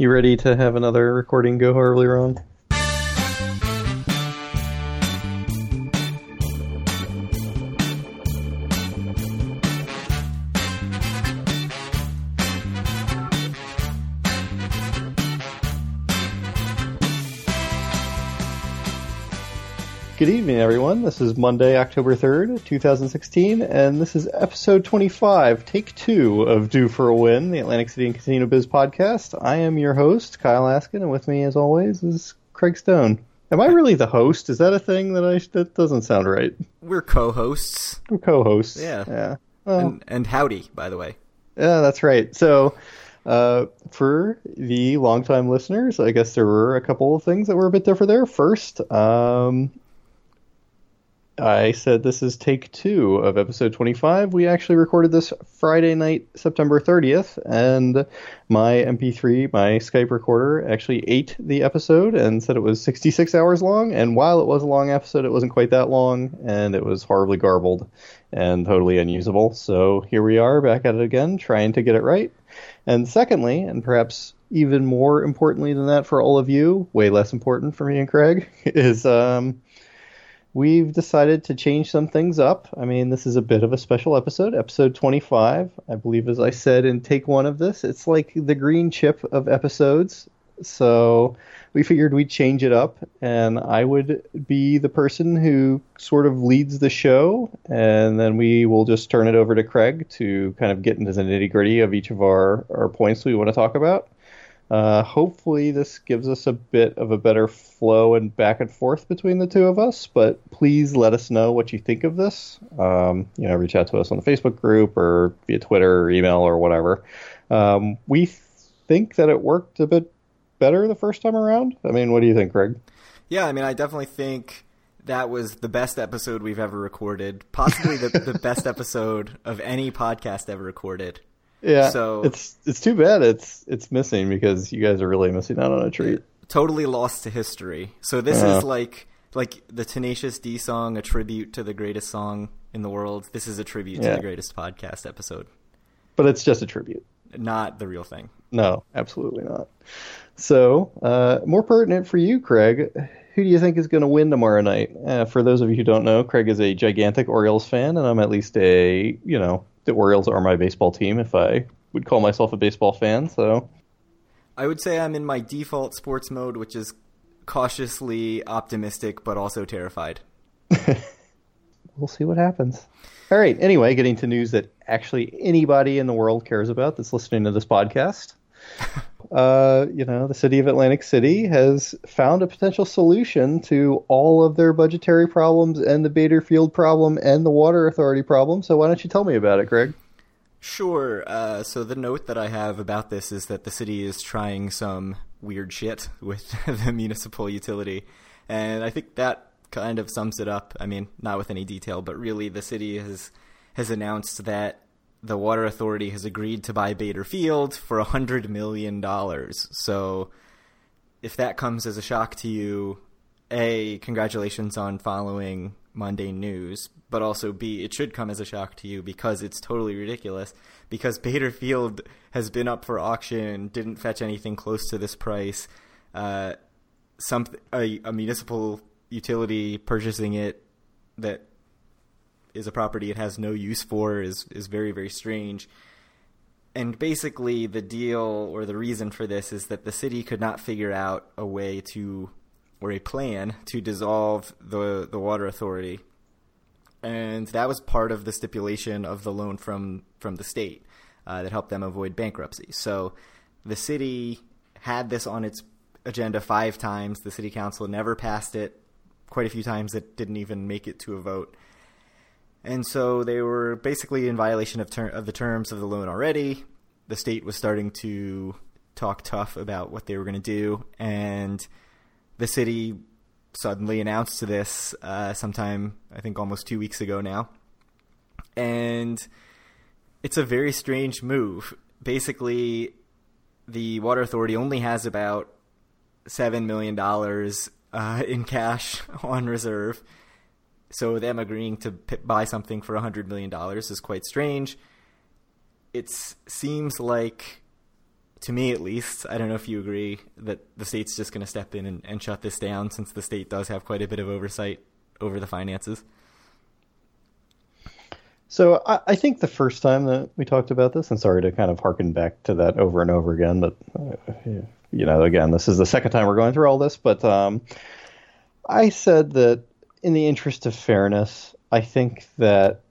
You ready to have another recording go horribly wrong? Evening, everyone. This is Monday, October 3rd, 2016, and this is episode 25, take two of Do for a Win, the Atlantic City and Casino Biz podcast. I am your host, Kyle Askin, and with me, as always, is Craig Stone. Am I really the host? Is that a thing that I that doesn't sound right? We're co-hosts. We're co-hosts. Yeah. Yeah. Well, and, and howdy, by the way. Yeah, that's right. So, uh, for the longtime listeners, I guess there were a couple of things that were a bit different there. First, um, I said this is take two of episode 25. We actually recorded this Friday night, September 30th, and my MP3, my Skype recorder, actually ate the episode and said it was 66 hours long. And while it was a long episode, it wasn't quite that long, and it was horribly garbled and totally unusable. So here we are back at it again, trying to get it right. And secondly, and perhaps even more importantly than that for all of you, way less important for me and Craig, is um, we've decided to change some things up. I mean, this is a bit of a special episode, episode 25. I believe, as I said in take one of this, it's like the green chip of episodes. So we figured we'd change it up, and I would be the person who sort of leads the show, and then we will just turn it over to Craig to kind of get into the nitty gritty of each of our, our points we want to talk about. Uh, hopefully, this gives us a bit of a better flow and back and forth between the two of us. But please let us know what you think of this. Um, you know, reach out to us on the Facebook group or via Twitter or email or whatever. Um, we think that it worked a bit better the first time around. I mean, what do you think, Greg? Yeah, I mean, I definitely think that was the best episode we've ever recorded, possibly the, the best episode of any podcast ever recorded. Yeah. So it's it's too bad it's it's missing because you guys are really missing out on a treat. Totally lost to history. So this uh, is like like the Tenacious D song, a tribute to the greatest song in the world. This is a tribute yeah. to the greatest podcast episode. But it's just a tribute. Not the real thing. No, absolutely not. So, uh, more pertinent for you, Craig, who do you think is going to win tomorrow night? Uh, for those of you who don't know, Craig is a gigantic Orioles fan, and I'm at least a, you know, the Orioles are my baseball team if I would call myself a baseball fan. So I would say I'm in my default sports mode, which is cautiously optimistic but also terrified. we'll see what happens. All right. Anyway, getting to news that actually anybody in the world cares about that's listening to this podcast. uh, you know, the city of Atlantic City has found a potential solution to all of their budgetary problems and the Bader Field problem and the water authority problem. So why don't you tell me about it, Greg? Sure. Uh, so the note that I have about this is that the city is trying some weird shit with the municipal utility, and I think that kind of sums it up. I mean, not with any detail, but really, the city has has announced that the water authority has agreed to buy Bader Field for a hundred million dollars. So, if that comes as a shock to you, a congratulations on following mundane news, but also b it should come as a shock to you because it's totally ridiculous. Because Bader Field has been up for auction, didn't fetch anything close to this price. Uh, some a, a municipal utility purchasing it that is a property it has no use for is is very very strange. And basically, the deal or the reason for this is that the city could not figure out a way to or a plan to dissolve the the water authority, and that was part of the stipulation of the loan from from the state uh, that helped them avoid bankruptcy. So the city had this on its agenda five times. The city council never passed it. Quite a few times it didn't even make it to a vote and so they were basically in violation of, ter- of the terms of the loan already. The state was starting to talk tough about what they were going to do, and the city suddenly announced this uh, sometime, I think almost two weeks ago now. And it's a very strange move. Basically, the Water Authority only has about $7 million uh, in cash on reserve so them agreeing to buy something for $100 million is quite strange. It seems like to me at least. I don't know if you agree that the state's just going to step in and, and shut this down since the state does have quite a bit of oversight over the finances. So I, I, think the first time that we talked about this, and sorry to kind of harken back to that over and over again, but uh, you know, again, this is the second time we're going through all this. But um, I said that in the interest of fairness, I think that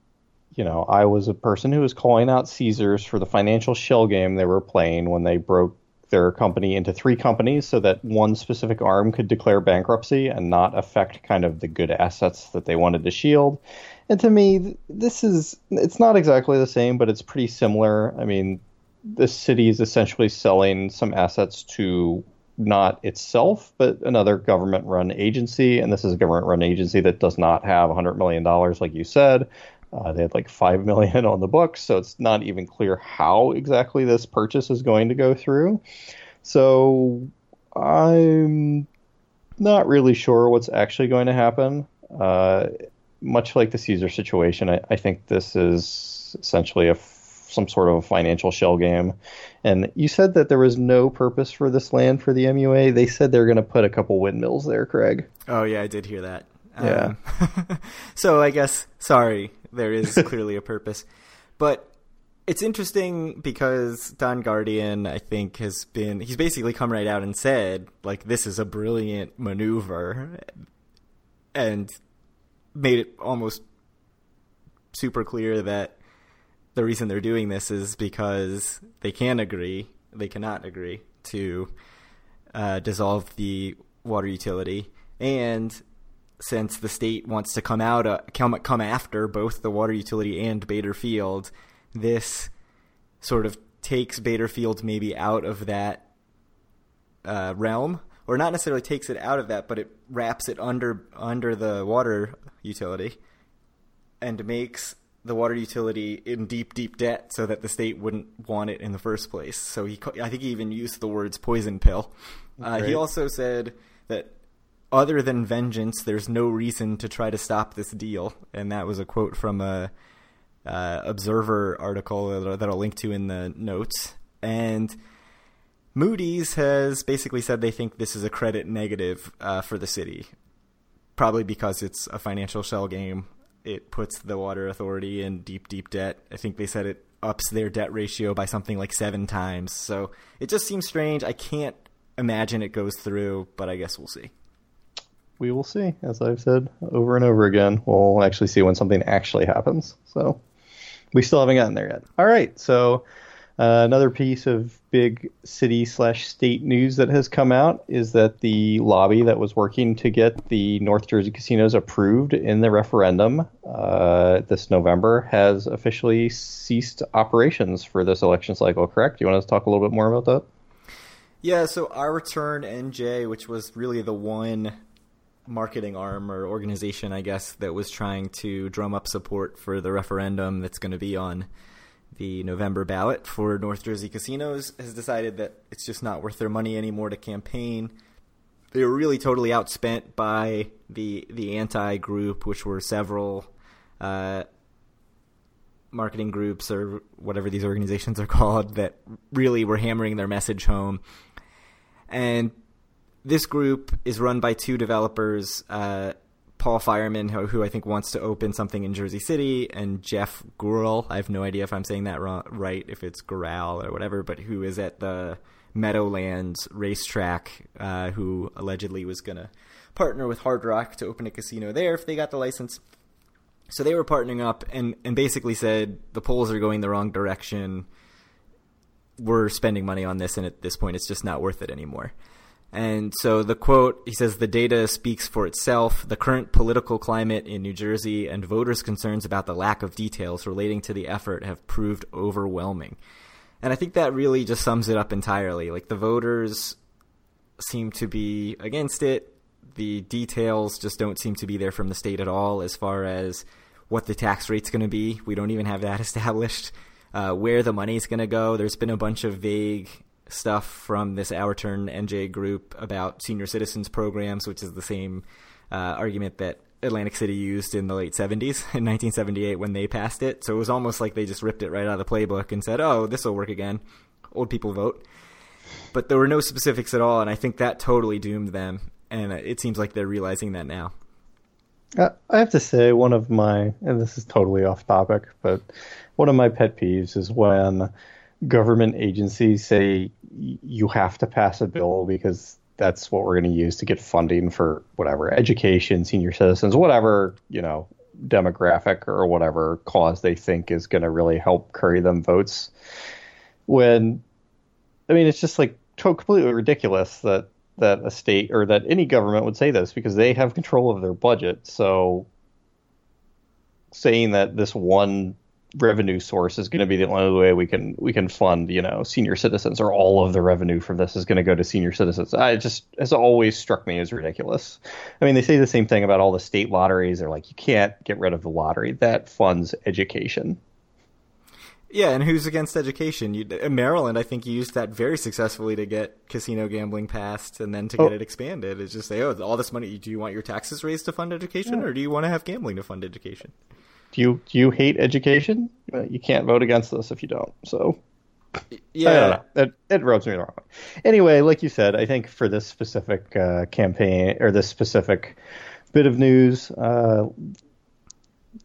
you know I was a person who was calling out Caesars for the financial shell game they were playing when they broke their company into three companies so that one specific arm could declare bankruptcy and not affect kind of the good assets that they wanted to shield. And to me, this is it's not exactly the same, but it's pretty similar. I mean, the city is essentially selling some assets to not itself, but another government run agency. And this is a government run agency that does not have $100 million, like you said. Uh, they had like five million on the books, so it's not even clear how exactly this purchase is going to go through. So I'm not really sure what's actually going to happen. Uh, much like the Caesar situation, I, I think this is essentially a some sort of a financial shell game. And you said that there was no purpose for this land for the MUA. They said they're going to put a couple windmills there, Craig. Oh yeah, I did hear that. Yeah. Um, so I guess sorry, there is clearly a purpose, but it's interesting because Don Guardian, I think, has been he's basically come right out and said like this is a brilliant maneuver, and made it almost super clear that the reason they're doing this is because they can agree, they cannot agree to uh, dissolve the water utility, and since the state wants to come out uh, come come after both the water utility and Bader Field, this sort of takes Bader Field maybe out of that uh, realm, or not necessarily takes it out of that, but it wraps it under under the water utility and makes the water utility in deep, deep debt so that the state wouldn't want it in the first place. So he, I think he even used the words poison pill. Uh, he also said that other than vengeance, there's no reason to try to stop this deal. And that was a quote from a uh, Observer article that I'll link to in the notes. And Moody's has basically said they think this is a credit negative uh, for the city, probably because it's a financial shell game it puts the water authority in deep, deep debt. I think they said it ups their debt ratio by something like seven times. So it just seems strange. I can't imagine it goes through, but I guess we'll see. We will see, as I've said over and over again. We'll actually see when something actually happens. So we still haven't gotten there yet. All right, so uh, another piece of big city slash state news that has come out is that the lobby that was working to get the North Jersey casinos approved in the referendum uh, this November has officially ceased operations for this election cycle. Correct? Do you want to talk a little bit more about that? Yeah. So Our Turn NJ, which was really the one marketing arm or organization, I guess, that was trying to drum up support for the referendum that's going to be on the November ballot for North Jersey casinos has decided that it's just not worth their money anymore to campaign. They were really totally outspent by the the anti group, which were several uh, marketing groups or whatever these organizations are called that really were hammering their message home. And this group is run by two developers. Uh, Paul Fireman, who, who, I think wants to open something in Jersey City, and Jeff Gurl. I have no idea if I'm saying that wrong, right, if it's Gural or whatever, but who is at the Meadowlands racetrack, uh, who allegedly was going to partner with Hard Rock to open a casino there if they got the license. So they were partnering up and, and basically said the polls are going the wrong direction. We're spending money on this, and at this point, it's just not worth it anymore. And so the quote, he says, the data speaks for itself. The current political climate in New Jersey and voters' concerns about the lack of details relating to the effort have proved overwhelming. And I think that really just sums it up entirely. Like the voters seem to be against it. The details just don't seem to be there from the state at all as far as what the tax rate's going to be. We don't even have that established. Uh, where the money's going to go. There's been a bunch of vague stuff from this Our Turn NJ group about senior citizens programs, which is the same uh, argument that Atlantic City used in the late 70s, in 1978 when they passed it. So it was almost like they just ripped it right out of the playbook and said, oh, this will work again. Old people vote. but there were no specifics at all, and I think that totally doomed them. And it seems like they're realizing that now. Uh, I have to say, one of my, and this is totally off topic, but one of my pet peeves is when government agencies say you have to pass a bill because that's what we're going to use to get funding for whatever education, senior citizens, whatever, you know, demographic or whatever cause they think is going to really help curry them votes. When, I mean, it's just like completely ridiculous that that a state or that any government would say this because they have control of their budget. So saying that this one revenue source is going to be the only way we can we can fund you know senior citizens or all of the revenue from this is going to go to senior citizens i just has always struck me as ridiculous i mean they say the same thing about all the state lotteries they're like you can't get rid of the lottery that funds education yeah, and who's against education? You, Maryland, I think, used that very successfully to get casino gambling passed, and then to get oh. it expanded. Is just say, oh, all this money. Do you want your taxes raised to fund education, yeah. or do you want to have gambling to fund education? Do you do you hate education? You can't vote against this if you don't. So, yeah, it, it rubs me the wrong way. Anyway, like you said, I think for this specific uh, campaign or this specific bit of news. Uh,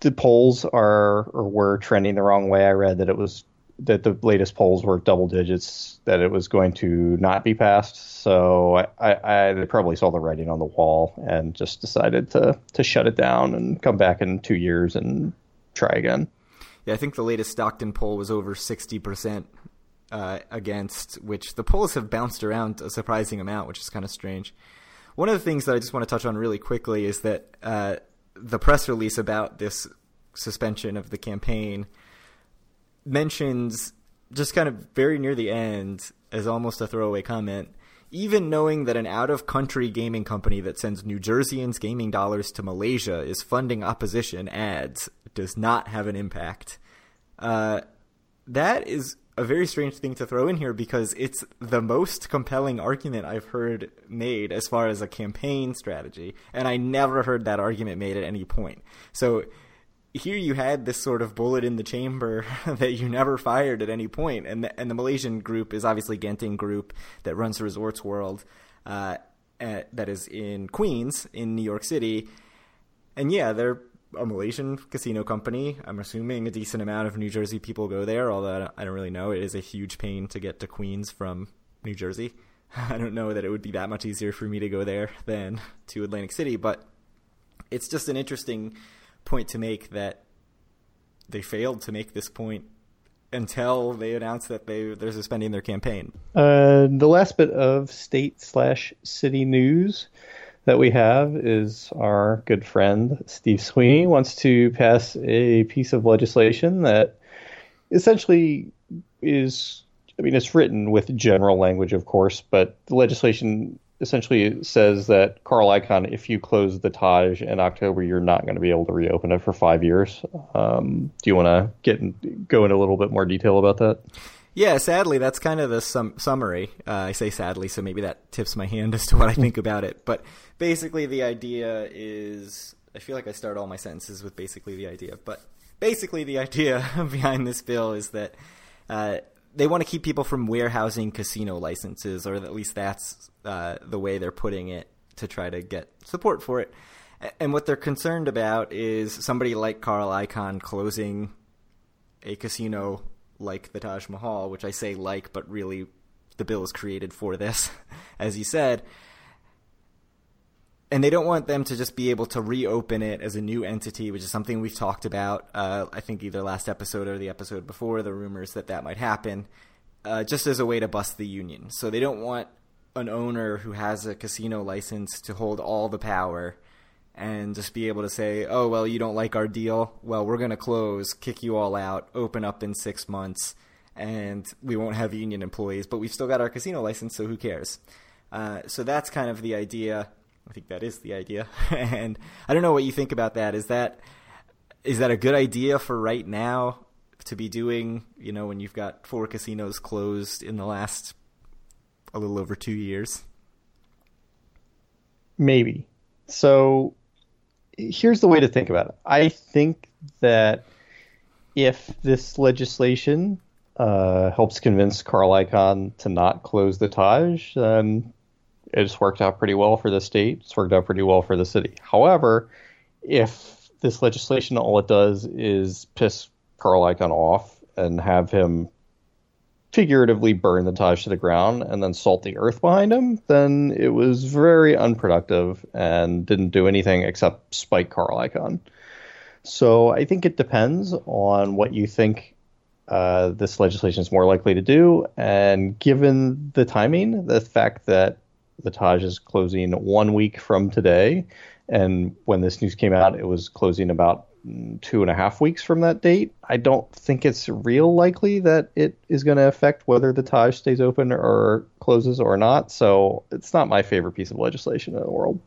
the polls are or were trending the wrong way. I read that it was that the latest polls were double digits that it was going to not be passed. So I, I, I probably saw the writing on the wall and just decided to to shut it down and come back in two years and try again. Yeah, I think the latest Stockton poll was over sixty percent uh, against, which the polls have bounced around a surprising amount, which is kind of strange. One of the things that I just want to touch on really quickly is that uh, the press release about this suspension of the campaign mentions just kind of very near the end as almost a throwaway comment even knowing that an out of country gaming company that sends New Jerseyans gaming dollars to Malaysia is funding opposition ads does not have an impact. Uh, that is a very strange thing to throw in here because it's the most compelling argument I've heard made as far as a campaign strategy, and I never heard that argument made at any point. So here you had this sort of bullet in the chamber that you never fired at any point, and the, and the Malaysian group is obviously Genting Group that runs Resorts World, uh, at, that is in Queens in New York City, and yeah, they're a Malaysian casino company. I'm assuming a decent amount of New Jersey people go there, although I don't really know. It is a huge pain to get to Queens from New Jersey. I don't know that it would be that much easier for me to go there than to Atlantic City, but it's just an interesting point to make that they failed to make this point until they announced that they they're suspending their campaign. Uh, the last bit of state slash city news that we have is our good friend Steve Sweeney wants to pass a piece of legislation that essentially is I mean it's written with general language of course, but the legislation essentially says that Carl Icahn, if you close the Taj in October, you're not going to be able to reopen it for five years. Um, do you want to get in, go into a little bit more detail about that? Yeah, sadly, that's kind of the sum- summary. Uh, I say sadly, so maybe that tips my hand as to what I think about it. But basically, the idea is I feel like I start all my sentences with basically the idea. But basically, the idea behind this bill is that uh, they want to keep people from warehousing casino licenses, or at least that's uh, the way they're putting it to try to get support for it. And what they're concerned about is somebody like Carl Icahn closing a casino like the Taj Mahal, which I say like, but really the bill is created for this, as you said. And they don't want them to just be able to reopen it as a new entity, which is something we've talked about. Uh, I think either last episode or the episode before, the rumors that that might happen, uh, just as a way to bust the union. So they don't want an owner who has a casino license to hold all the power and just be able to say, oh, well, you don't like our deal? Well, we're going to close, kick you all out, open up in six months, and we won't have union employees, but we've still got our casino license, so who cares? Uh, so that's kind of the idea. I think that is the idea. and I don't know what you think about that. Is that is that a good idea for right now to be doing, you know, when you've got four casinos closed in the last a little over two years? Maybe. So here's the way to think about it. I think that if this legislation uh, helps convince Carl Icahn to not close the Taj, then it's worked out pretty well for the state. It's worked out pretty well for the city. However, if this legislation all it does is piss Carl Icahn off and have him figuratively burn the Taj to the ground and then salt the earth behind him, then it was very unproductive and didn't do anything except spike Carl Icahn. So I think it depends on what you think uh, this legislation is more likely to do. And given the timing, the fact that the Taj is closing one week from today, and when this news came out, it was closing about two and a half weeks from that date. I don't think it's real likely that it is going to affect whether the Taj stays open or closes or not. So it's not my favorite piece of legislation in the world.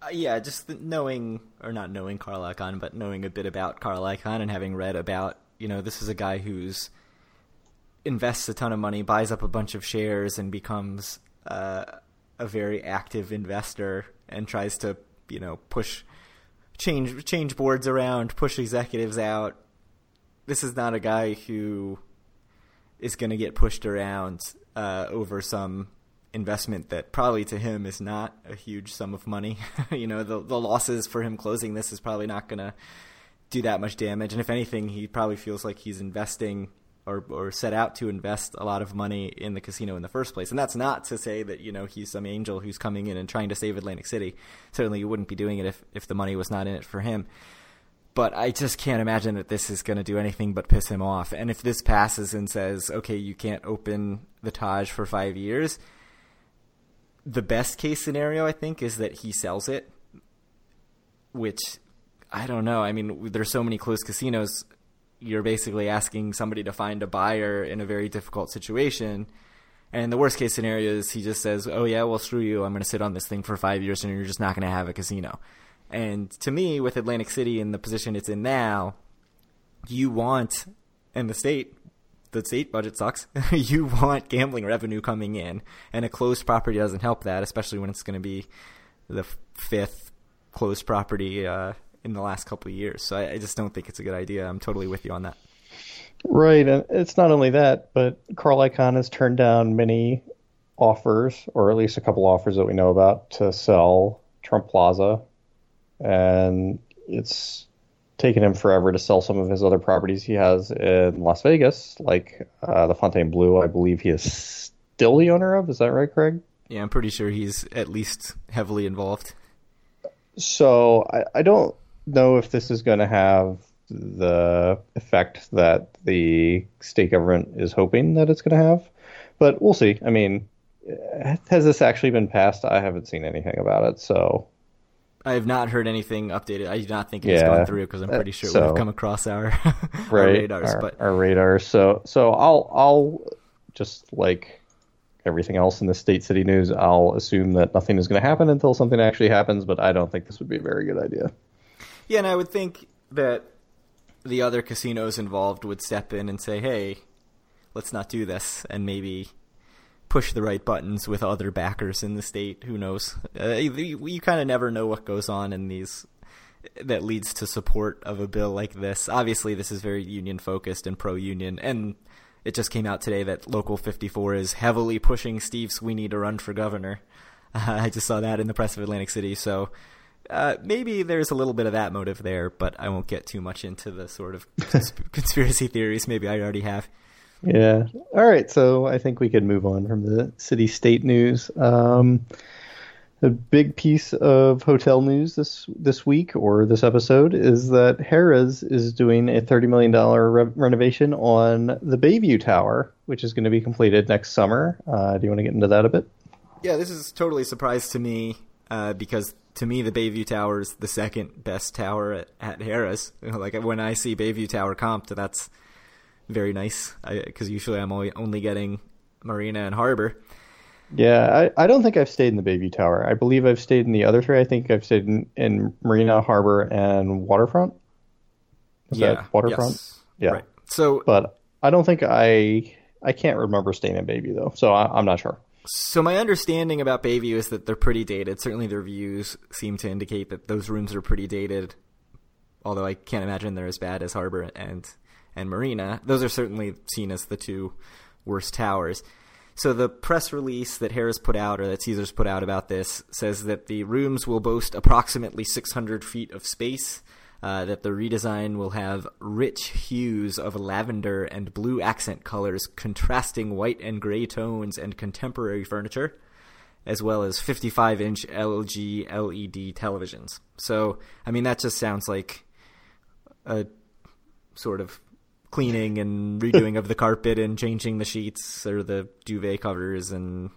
Uh, yeah, just knowing or not knowing Carl Icahn, but knowing a bit about Carl Icahn and having read about, you know, this is a guy who's invests a ton of money, buys up a bunch of shares, and becomes uh, a very active investor and tries to, you know, push change change boards around, push executives out. This is not a guy who is going to get pushed around uh, over some investment that probably to him is not a huge sum of money. you know, the the losses for him closing this is probably not going to do that much damage, and if anything, he probably feels like he's investing or or set out to invest a lot of money in the casino in the first place. And that's not to say that you know he's some angel who's coming in and trying to save Atlantic City. Certainly, you wouldn't be doing it if if the money was not in it for him. But I just can't imagine that this is going to do anything but piss him off. And if this passes and says, okay, you can't open the Taj for five years, the best case scenario, I think, is that he sells it, which I don't know. I mean, there's so many closed casinos you're basically asking somebody to find a buyer in a very difficult situation. And the worst case scenario is he just says, "Oh yeah, well screw you. I'm going to sit on this thing for 5 years and you're just not going to have a casino." And to me with Atlantic City in the position it's in now, you want and the state the state budget sucks. you want gambling revenue coming in, and a closed property doesn't help that, especially when it's going to be the fifth closed property uh, in the last couple of years. So I, I just don't think it's a good idea. I'm totally with you on that. Right, and it's not only that, but Carl Icahn has turned down many offers, or at least a couple offers that we know about, to sell Trump Plaza, and it's taken him forever to sell some of his other properties he has in Las Vegas, like uh, the Fontainebleau. I believe he is still the owner of. Is that right, Craig? Yeah, I'm pretty sure he's at least heavily involved. So I, I don't know if this is going to have the effect that the state government is hoping that it's going to have, but we'll see. I mean, has this actually been passed? I haven't seen anything about it, so. I have not heard anything updated. I do not think it's yeah, gone through because I'm uh, pretty sure it so, would have come across our, right, our radars. Our, but our radars. So, so I'll I'll just like everything else in the state city news, I'll assume that nothing is going to happen until something actually happens. But I don't think this would be a very good idea. Yeah, and I would think that the other casinos involved would step in and say, "Hey, let's not do this," and maybe push the right buttons with other backers in the state. Who knows? Uh, you, you kind of never know what goes on in these that leads to support of a bill like this. Obviously, this is very union focused and pro union, and it just came out today that Local 54 is heavily pushing Steve Sweeney to run for governor. Uh, I just saw that in the press of Atlantic City, so uh, maybe there's a little bit of that motive there, but I won't get too much into the sort of conspiracy theories. Maybe I already have. Yeah. All right. So I think we could move on from the city state news. Um, a big piece of hotel news this this week or this episode is that Harrah's is doing a thirty million dollar re- renovation on the Bayview Tower, which is going to be completed next summer. Uh, do you want to get into that a bit? Yeah, this is totally a surprise to me uh, because to me, the Bayview Tower is the second best tower at, at Harrah's. like when I see Bayview Tower comped, that's very nice because usually I'm only, only getting Marina and Harbor. Yeah, I, I don't think I've stayed in the Bayview Tower. I believe I've stayed in the other three. I think I've stayed in, in Marina, Harbor, and Waterfront. Is yeah, Waterfront? Yes. Yeah. Right. So, but I don't think I I can't remember staying in Bayview though, so I, I'm not sure. So my understanding about Bayview is that they're pretty dated. Certainly, their views seem to indicate that those rooms are pretty dated. Although I can't imagine they're as bad as Harbor and and Marina. Those are certainly seen as the two worst towers. So the press release that Harrah's put out, or that Caesars put out about this, says that the rooms will boast approximately 600 feet of space. Uh, that the redesign will have rich hues of lavender and blue accent colors, contrasting white and gray tones and contemporary furniture, as well as 55-inch LG LED televisions. So, I mean, that just sounds like a sort of cleaning and redoing of the carpet and changing the sheets or the duvet covers and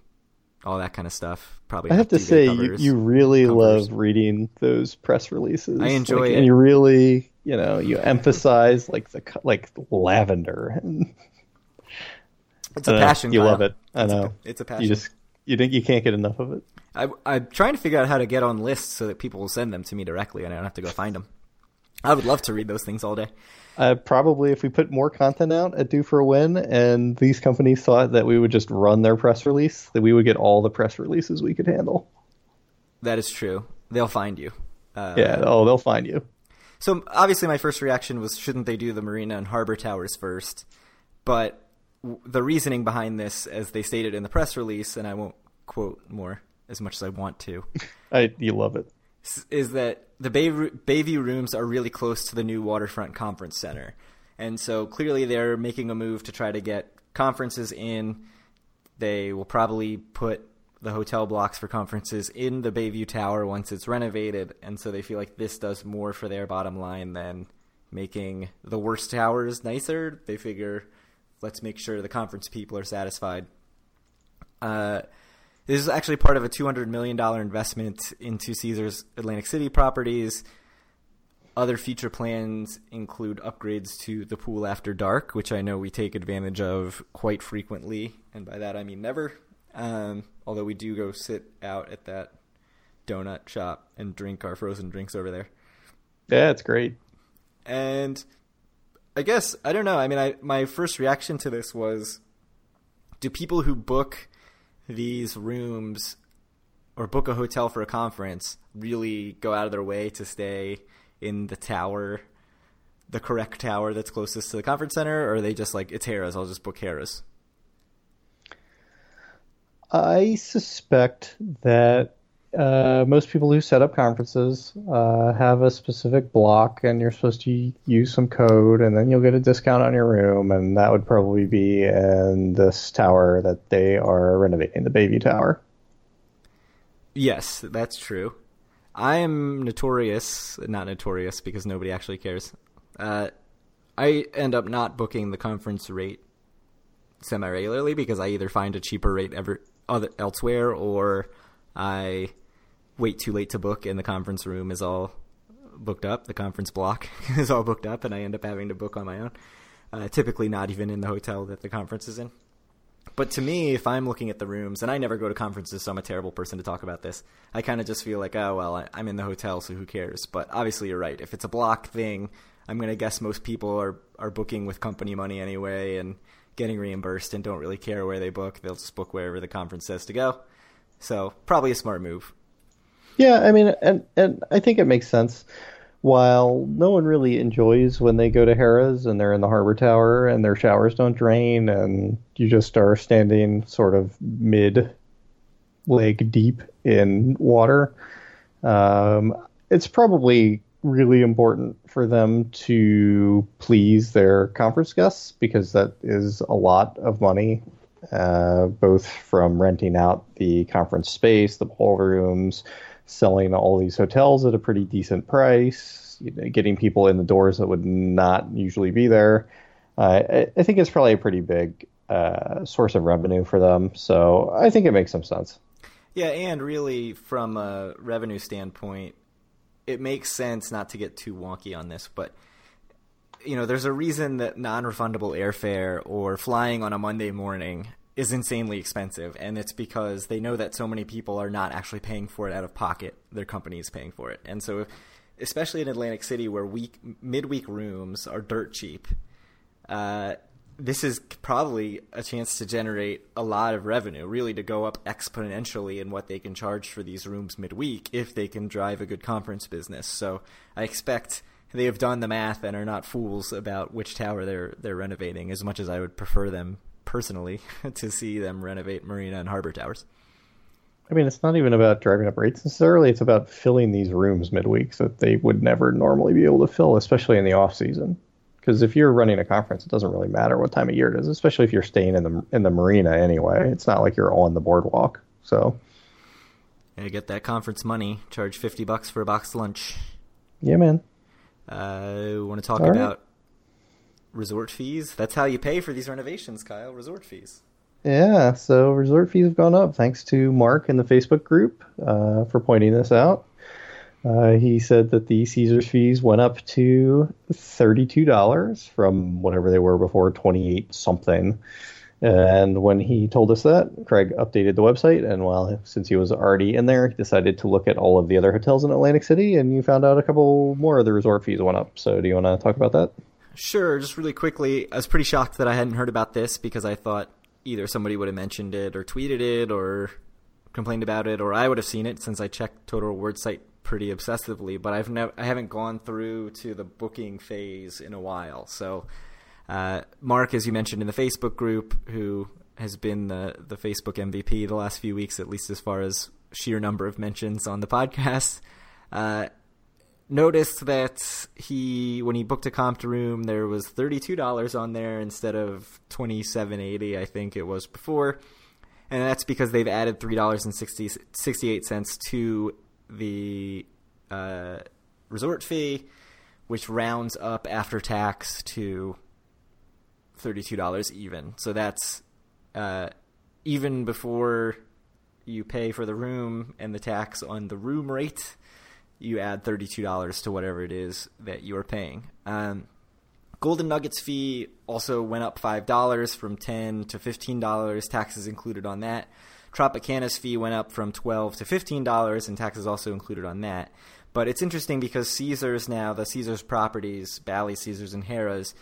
all that kind of stuff. Probably. I have to duvet say, you, covers, you really covers. love reading those press releases. I enjoy Like, it. and you really, you know, you emphasize like the like lavender. And, It's a know, passion. You Kyle. love it. I It's a- know. it's a passion. You just you think you can't get enough of it. I, I'm trying to figure out how to get on lists so that people will send them to me directly and I don't have to go find them. I would love to read those things all day. Uh, probably if we put more content out at Do for a Win, and these companies thought that we would just run their press release, that we would get all the press releases we could handle. That is true. They'll find you. Uh, Yeah. Oh, they'll find you. So obviously, my first reaction was, shouldn't they do the marina and harbor towers first? But w- the reasoning behind this, as they stated in the press release, and I won't quote more as much as I want to, I you love it. Is that the Bay, Bayview rooms are really close to the new Waterfront Conference Center. And so clearly they're making a move to try to get conferences in. They will probably put the hotel blocks for conferences in the Bayview Tower once it's renovated. And so they feel like this does more for their bottom line than making the worst towers nicer. They figure, let's make sure the conference people are satisfied. Uh, this is actually part of a $200 million investment into Caesars Atlantic City properties. Other future plans include upgrades to the pool after dark, which I know we take advantage of quite frequently, and by that I mean never. Um, although we do go sit out at that donut shop and drink our frozen drinks over there. Yeah, it's great. And I guess I don't know. I mean, I my first reaction to this was, do people who book these rooms or book a hotel for a conference really go out of their way to stay in the tower, the correct tower that's closest to the conference center, or are they just like it's Harrah's? I'll just book Harrah's. I suspect that uh, most people who set up conferences uh, have a specific block, and you're supposed to use some code, and then you'll get a discount on your room, and that would probably be in this tower that they are renovating, the Bayview Tower. Yes, that's true. I am notorious, not notorious because nobody actually cares. Uh, I end up not booking the conference rate semi regularly because I either find a cheaper rate ever other elsewhere or I wait too late to book and the conference room is all booked up. The conference block is all booked up and I end up having to book on my own. Uh, typically, not even in the hotel that the conference is in. But to me, if I'm looking at the rooms, and I never go to conferences, so I'm a terrible person to talk about this. I kind of just feel like, oh well, I, I'm in the hotel, so who cares? But obviously, you're right. If it's a block thing, I'm gonna guess most people are are booking with company money anyway and getting reimbursed and don't really care where they book. They'll just book wherever the conference says to go. So probably a smart move. Yeah, I mean, and and I think it makes sense. While no one really enjoys when they go to Harrah's and they're in the harbor tower and their showers don't drain and you just are standing sort of mid leg deep in water, um, it's probably really important for them to please their conference guests because that is a lot of money, uh, both from renting out the conference space, the ballrooms, selling all these hotels at a pretty decent price, getting people in the doors that would not usually be there. Uh, I, I think it's probably a pretty big uh, source of revenue for them. So I think it makes some sense. Yeah, and really from a revenue standpoint, it makes sense not to get too wonky on this, but you know, there's a reason that non-refundable airfare or flying on a Monday morning is insanely expensive, and it's because they know that so many people are not actually paying for it out of pocket. Their company is paying for it, and so, if, especially in Atlantic City, where week midweek rooms are dirt cheap, uh, this is probably a chance to generate a lot of revenue, really to go up exponentially in what they can charge for these rooms midweek if they can drive a good conference business. So I expect they have done the math and are not fools about which tower they're they're renovating. As much as I would prefer them personally to see them renovate Marina and Harbor towers. I mean, it's not even about driving up rates necessarily. It's about filling these rooms midweek that they would never normally be able to fill, especially in the off season. Because if you're running a conference, it doesn't really matter what time of year it is, especially if you're staying in the in the marina anyway. It's not like you're on the boardwalk. So, yeah, get that conference money. Charge fifty bucks for a box lunch. Yeah, man. Uh, want to talk All about. Resort fees? That's how you pay for these renovations, Kyle. Resort fees. Yeah, so resort fees have gone up thanks to Mark in the Facebook group uh, for pointing this out. Uh, he said that the Caesars fees went up to $32 from whatever they were before, 28 something. And when he told us that, Craig updated the website, and well, since he was already in there, he decided to look at all of the other hotels in Atlantic City, and you found out a couple more of the resort fees went up. So, do you want to talk about that? Sure. Just really quickly, I was pretty shocked that I hadn't heard about this because I thought either somebody would have mentioned it or tweeted it or complained about it, or I would have seen it since I checked Total Rewards site pretty obsessively, but I've never I haven't gone through to the booking phase in a while. So, uh, Mark, as you mentioned in the Facebook group, who has been the the Facebook MVP the last few weeks, at least as far as sheer number of mentions on the podcast, uh, noticed that he when he booked a comped room, there was thirty two dollars on there instead of twenty seven eighty, I think it was before. And that's because they've added three dollars and sixty eight cents to the uh, resort fee, which rounds up after tax to $32 even. So that's uh, even before you pay for the room and the tax on the room rate, you add $32 to whatever it is that you are paying. Um, Golden Nuggets fee also went up $5 from 10 to $15, taxes included on that. Tropicana's fee went up from twelve to fifteen dollars, and taxes also included on that. But it's interesting because Caesars now, the Caesars properties, Bally, Caesars, and Harrah's,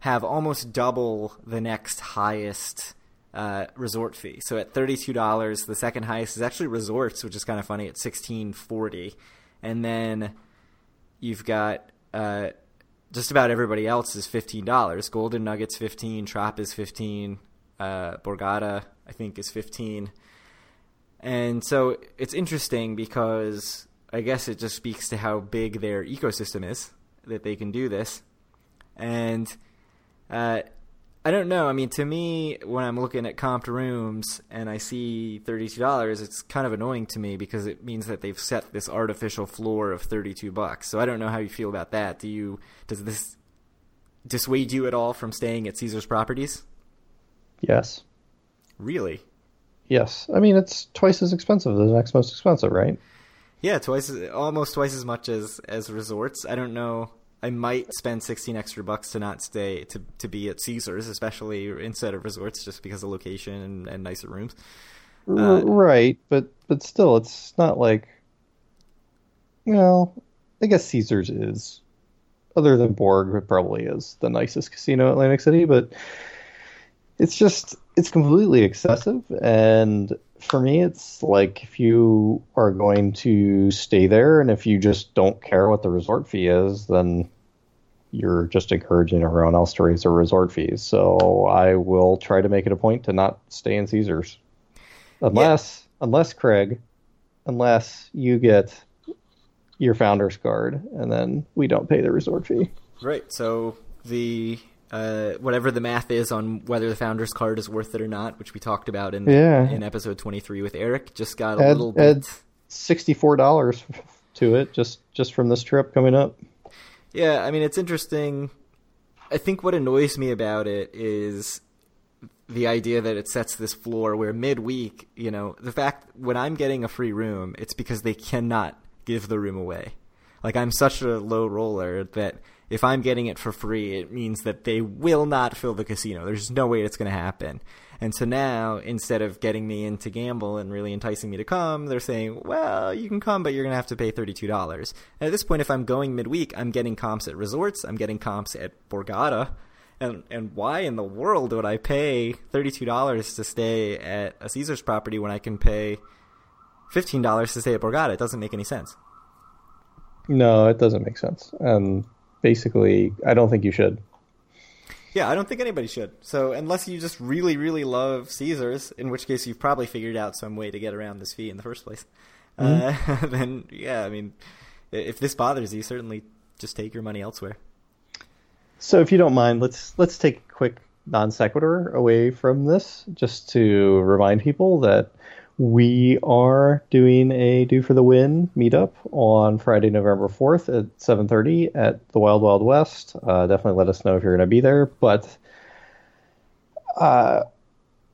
have almost double the next highest uh, resort fee. So at thirty-two dollars, the second highest is actually resorts, which is kind of funny at sixteen forty, and then you've got uh, just about everybody else is fifteen dollars. Golden Nuggets fifteen, Trop is fifteen, uh, Borgata I think is fifteen. And so it's interesting because I guess it just speaks to how big their ecosystem is that they can do this. And uh, I don't know. I mean, to me, when I'm looking at comped rooms and I see $32, it's kind of annoying to me because it means that they've set this artificial floor of 32 bucks. So I don't know how you feel about that. Do you does this dissuade you at all from staying at Caesar's properties? Yes. Really? Yes, I mean it's twice as expensive as the next most expensive, right? Yeah, twice, as, almost twice as much as as resorts. I don't know. I might spend sixteen extra bucks to not stay to to be at Caesars, especially instead of resorts, just because of location and, and nicer rooms. Uh, right, but but still, it's not like. Well, I guess Caesars is, other than Borg, it probably is the nicest casino in Atlantic City, but it's just it's completely excessive and for me it's like if you are going to stay there and if you just don't care what the resort fee is then you're just encouraging everyone else to raise their resort fees. So i will try to make it a point to not stay in caesars. Unless yeah. unless craig unless you get your founder's card and then we don't pay the resort fee. Right. So the uh, whatever the math is on whether the founder's card is worth it or not, which we talked about in yeah. in episode twenty three with Eric, just got a add, little bit sixty four dollars to it just just from this trip coming up. Yeah, I mean it's interesting. I think what annoys me about it is the idea that it sets this floor where midweek, you know, the fact when I'm getting a free room, it's because they cannot give the room away. Like I'm such a low roller that if I'm getting it for free, it means that they will not fill the casino. There's no way it's going to happen. And so now, instead of getting me in to gamble and really enticing me to come, they're saying, well, you can come, but you're going to have to pay $32. And at this point, if I'm going midweek, I'm getting comps at resorts, I'm getting comps at Borgata. And, and why in the world would I pay $32 to stay at a Caesars property when I can pay $15 to stay at Borgata? It doesn't make any sense. No, it doesn't make sense. And basically, I don't think you should. Yeah, I don't think anybody should. So unless you just really, really love Caesars, in which case you've probably figured out some way to get around this fee in the first place, mm-hmm. uh, then yeah, I mean, if this bothers you, certainly just take your money elsewhere. So if you don't mind, let's let's take a quick non sequitur away from this, just to remind people that we are doing a Do for the Win meetup on Friday, November 4th at 7.30 at the Wild Wild West. Uh, definitely let us know if you're going to be there. But uh,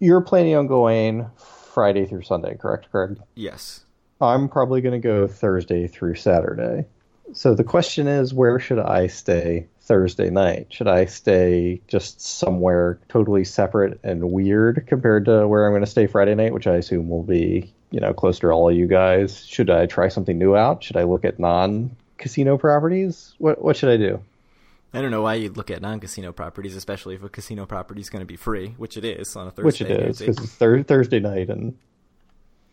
you're planning on going Friday through Sunday, correct, Craig? Yes. I'm probably going to go Thursday through Saturday. So the question is, where should I stay Thursday night? Should I stay just somewhere totally separate and weird compared to where I'm going to stay Friday night, which I assume will be, you know, close to all of you guys? Should I try something new out? Should I look at non-casino properties? What what should I do? I don't know why you'd look at non-casino properties, especially if a casino property is going to be free, which it is on a Thursday. Which it is because it's thir- Thursday night, and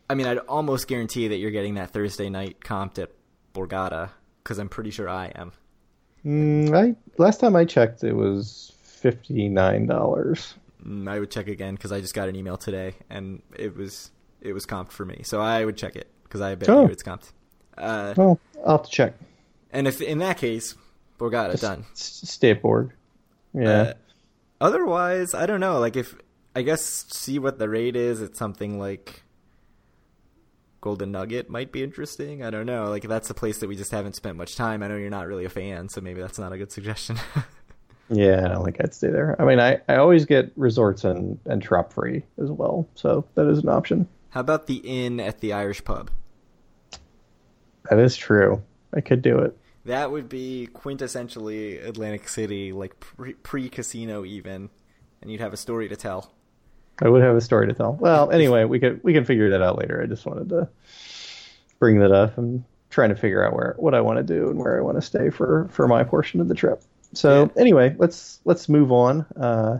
I mean, I'd almost guarantee that you're getting that Thursday night comped at Borgata because I'm pretty sure I am. Mm, I last time I checked, it was fifty nine dollars. Mm, I would check again because I just got an email today and it was it was comped for me. So I would check it because I bet oh. you it's comped. Uh, well, I'll have to check. And if in that case, Borgata just done. Stay Borg. Yeah. Uh, otherwise, I don't know. Like if I guess see what the rate is. It's something like Golden Nugget might be interesting. I don't know. Like that's a place that we just haven't spent much time. I know you're not really a fan, so maybe that's not a good suggestion. yeah, I don't think I'd stay there. I mean, I, I always get resorts and and trop free as well, so that is an option. How about the inn at the Irish pub? That is true. I could do it. That would be quintessentially Atlantic City, like pre casino even, and you'd have a story to tell. I would have a story to tell. Well, anyway, we could we can figure that out later. I just wanted to bring that up. I'm trying to figure out where what I want to do and where I want to stay for for my portion of the trip. So yeah. anyway, let's let's move on uh,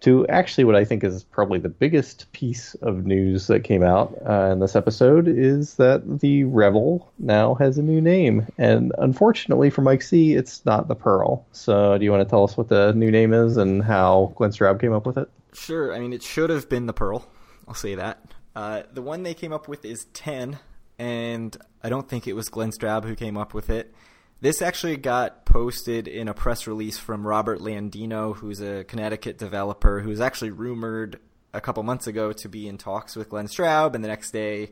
to actually what I think is probably the biggest piece of news that came out uh, in this episode is that the Revel now has a new name, and unfortunately for Mike C, it's not the Pearl. So do you want to tell us what the new name is and how Glenn Straub came up with it? Sure. I mean, it should have been the Pearl. I'll say that. Uh, the one they came up with is 10, and I don't think it was Glenn Straub who came up with it. This actually got posted in a press release from Robert Landino, who's a Connecticut developer who's actually rumored a couple months ago to be in talks with Glenn Straub, and the next day,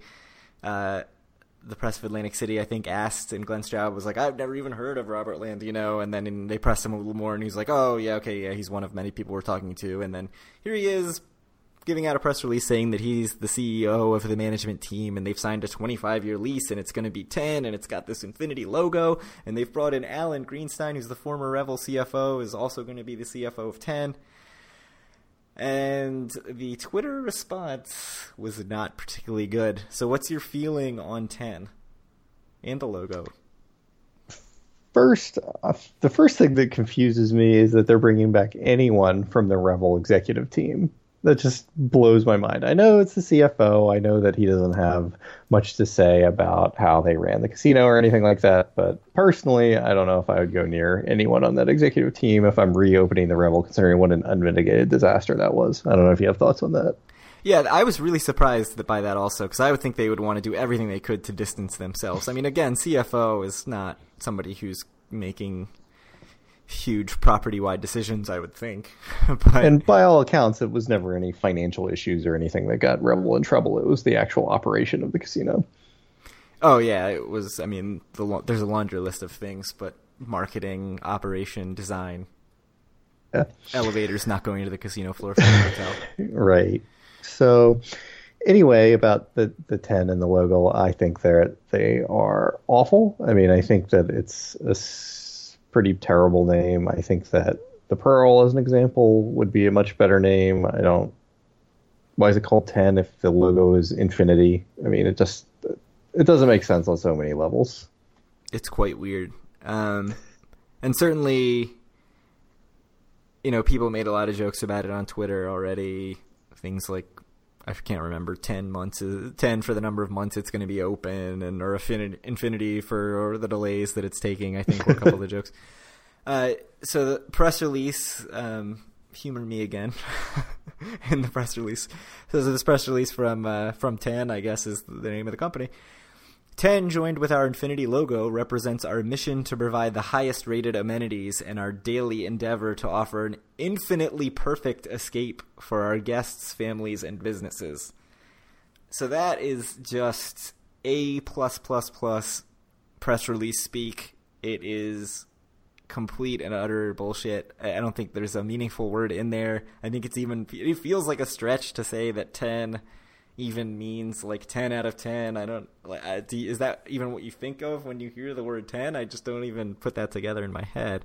uh, the press of Atlantic City, I think, asked, and Glenn Straub was like, "I've never even heard of Robert Landino." And then they pressed him a little more, and he's like, "Oh yeah, okay, yeah, he's one of many people we're talking to." And then here he is giving out a press release saying that he's the CEO of the management team, and they've signed a 25-year lease, and it's going to be 10, and it's got this Infinity logo, and they've brought in Alan Greenstein, who's the former Revel CFO, is also going to be the CFO of 10. And the Twitter response was not particularly good. So, what's your feeling on 10 and the logo? First, uh, the first thing that confuses me is that they're bringing back anyone from the Revel executive team that just blows my mind. I know it's the CFO. I know that he doesn't have much to say about how they ran the casino or anything like that. But personally, I don't know if I would go near anyone on that executive team if I'm reopening the Revel, considering what an unmitigated disaster that was. I don't know if you have thoughts on that. Yeah, I was really surprised by that also because I would think they would want to do everything they could to distance themselves. I mean, again, CFO is not somebody who's making huge property wide decisions, I would think. but, and by all accounts, it was never any financial issues or anything that got Revel in trouble. It was the actual operation of the casino. Oh yeah, it was. I mean, the, there's a laundry list of things, but marketing, operation, design, yeah. elevators not going to the casino floor for the hotel. right. So, anyway, about the the ten and the logo, I think they're they are awful. I mean, I think that it's a pretty terrible name. I think that the Pearl, as an example, would be a much better name. I don't. Why is it called Ten if the logo is infinity? I mean, it just it doesn't make sense on so many levels. It's quite weird, um, and certainly, you know, people made a lot of jokes about it on Twitter already. Things like I can't remember ten months, ten for the number of months it's going to be open, and or infinity for the delays that it's taking. I think were a couple of the jokes. Uh, so the press release, um, humor me again in the press release. So this press release from uh, from Ten, I guess, is the name of the company. 10 joined with our Infinity logo represents our mission to provide the highest rated amenities and our daily endeavor to offer an infinitely perfect escape for our guests, families, and businesses. So that is just a plus plus plus press release speak. It is complete and utter bullshit. I don't think there's a meaningful word in there. I think it's even it feels like a stretch to say that 10 even means like 10 out of 10 i don't like is that even what you think of when you hear the word 10 i just don't even put that together in my head.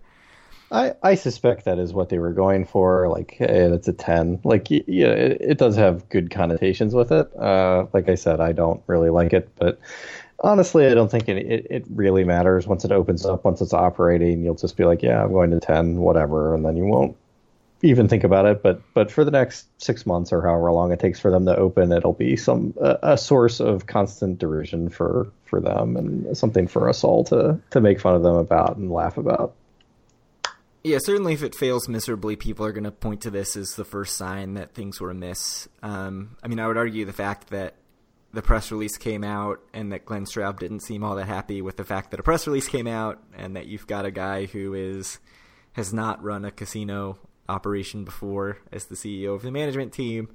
I i suspect that is what they were going for. Like hey that's a 10 like yeah it, it does have good connotations with it. Uh like i said i don't really like it but honestly i don't think it, it, it really matters. Once it opens up once it's operating you'll just be like yeah i'm going to 10 whatever and then you won't even think about it, but but for the next six months or however long it takes for them to open, it'll be some a, source of constant derision for for them and something for us all to to make fun of them about and laugh about. Yeah, certainly if it fails miserably, people are going to point to this as the first sign that things were amiss. Um, I mean, I would argue the fact that the press release came out and that Glenn Straub didn't seem all that happy with the fact that a press release came out and that you've got a guy who is has not run a casino operation before as the CEO of the management team.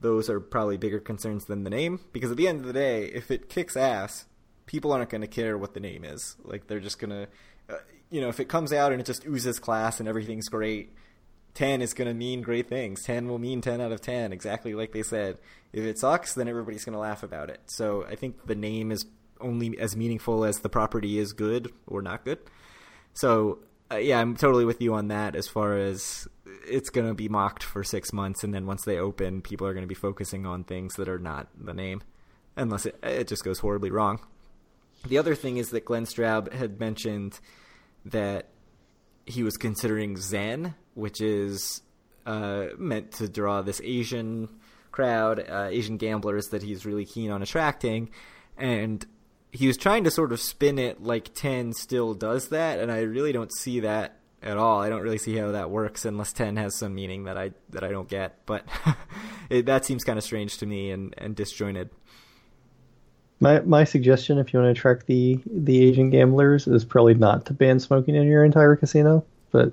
Those are probably bigger concerns than the name because at the end of the day, if it kicks ass, people aren't going to care what the name is. Like they're just going to, uh, you know, if it comes out and it just oozes class and everything's great, 10 is going to mean great things. 10 will mean 10 out of 10, exactly like they said. If it sucks, then everybody's going to laugh about it. So I think the name is only as meaningful as the property is good or not good. So uh, yeah, I'm totally with you on that as far as it's going to be mocked for six months, and then once they open, people are going to be focusing on things that are not the name, unless it, it just goes horribly wrong. The other thing is that Glenn Straub had mentioned that he was considering Zen, which is uh, meant to draw this Asian crowd, uh, Asian gamblers that he's really keen on attracting, and he was trying to sort of spin it like 10 still does that and i really don't see that at all. I don't really see how that works unless 10 has some meaning that i that i don't get but it, that seems kind of strange to me and and disjointed. My my suggestion if you want to attract the the asian gamblers is probably not to ban smoking in your entire casino but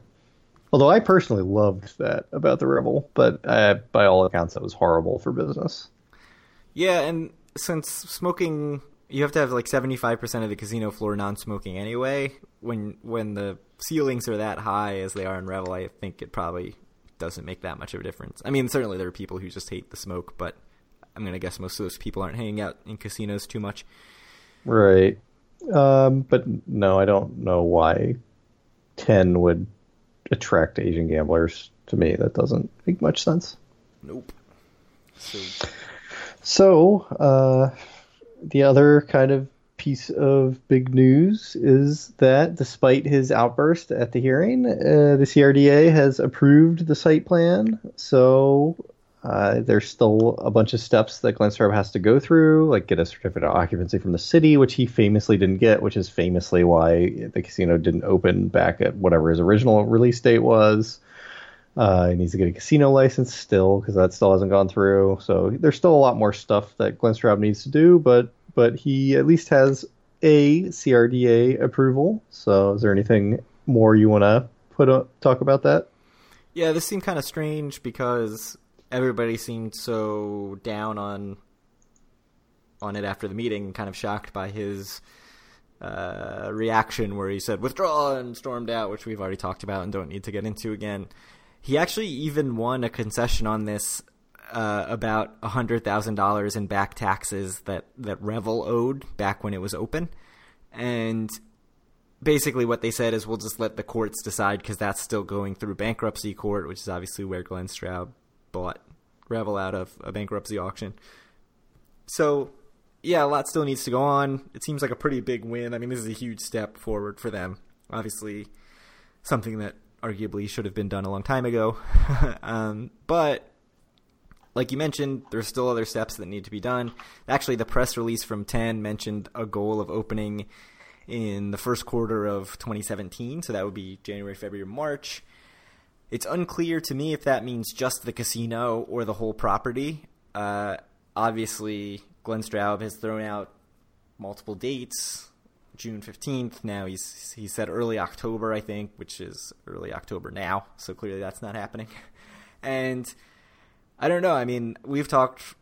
although i personally loved that about the Revel but uh, by all accounts that was horrible for business. Yeah and since smoking you have to have like 75% of the casino floor non-smoking anyway. When when the ceilings are that high as they are in Revel, I think it probably doesn't make that much of a difference. I mean, certainly there are people who just hate the smoke, but I'm going to guess most of those people aren't hanging out in casinos too much. Right. Um, but no, I don't know why 10 would attract Asian gamblers. To me, that doesn't make much sense. Nope. So, so uh, the other kind of piece of big news is that despite his outburst at the hearing, uh, the CRDA has approved the site plan. So uh, there's still a bunch of steps that Glenn Straub has to go through, like get a certificate of occupancy from the city, which he famously didn't get, which is famously why the casino didn't open back at whatever his original release date was. Uh, he needs to get a casino license still because that still hasn't gone through. So there's still a lot more stuff that Glenn Straub needs to do, but but he at least has a CRDA approval. So is there anything more you want to put a, talk about that? Yeah, this seemed kind of strange because everybody seemed so down on on it after the meeting, kind of shocked by his uh, reaction where he said withdraw and stormed out, which we've already talked about and don't need to get into again. He actually even won a concession on this uh, about hundred thousand dollars in back taxes that that Revel owed back when it was open, and basically what they said is we'll just let the courts decide because that's still going through bankruptcy court, which is obviously where Glenn Straub bought Revel out of a bankruptcy auction. So yeah, a lot still needs to go on. It seems like a pretty big win. I mean, this is a huge step forward for them. Obviously, something that arguably should have been done a long time ago. um, but like you mentioned, there's still other steps that need to be done. Actually, the press release from 10 mentioned a goal of opening in the first quarter of 2017. So that would be January, February, March. It's unclear to me if that means just the casino or the whole property. Uh, obviously, Glenn Straub has thrown out multiple dates. June 15th. Now he's he said early October, I think, which is early October now. So clearly that's not happening. And I don't know. I mean, we've talked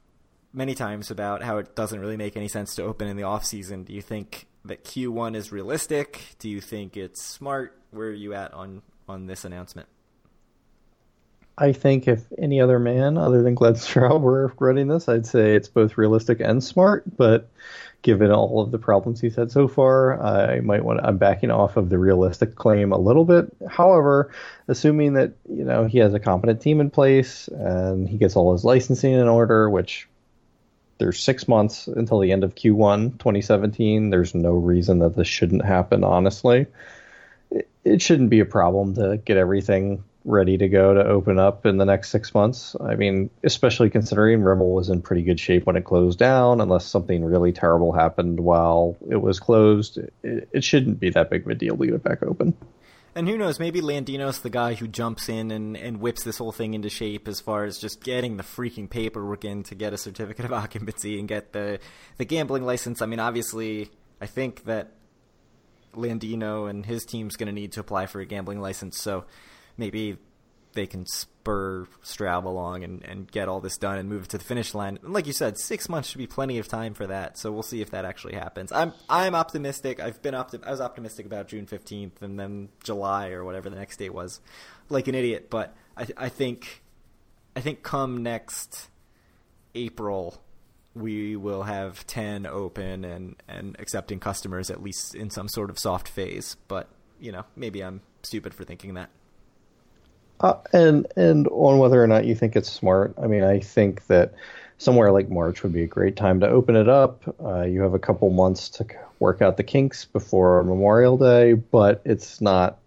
many times about how it doesn't really make any sense to open in the off season. Do you think that Q1 is realistic? Do you think it's smart? Where are you at on on this announcement? I think if any other man other than Glenn Straub were running this, I'd say it's both realistic and smart. But given all of the problems he's had so far, I might want. To, I'm backing off of the realistic claim a little bit. However, assuming that you know he has a competent team in place and he gets all his licensing in order, which there's six months until the end of Q1 2017. There's no reason that this shouldn't happen. Honestly, it, it shouldn't be a problem to get everything ready to go to open up in the next six months. I mean, especially considering Revel was in pretty good shape when it closed down, unless something really terrible happened while it was closed. It, it shouldn't be that big of a deal to get it back open. And who knows, maybe Landino's the guy who jumps in and, and whips this whole thing into shape as far as just getting the freaking paperwork in to get a certificate of occupancy and get the, the gambling license. I mean, obviously, I think that Landino and his team's going to need to apply for a gambling license, so maybe they can spur Straub along and, and get all this done and move it to the finish line. And like you said, six months should be plenty of time for that. So we'll see if that actually happens. I'm I'm optimistic. I've been opti- I was optimistic about June fifteenth and then July or whatever the next date was, like an idiot. But I I think I think come next April we will have 10 open and, and accepting customers at least in some sort of soft phase. But, you know, maybe I'm stupid for thinking that. Uh, and and on whether or not you think it's smart, I mean, I think that somewhere like March would be a great time to open it up. Uh, you have a couple months to work out the kinks before Memorial Day, but it's not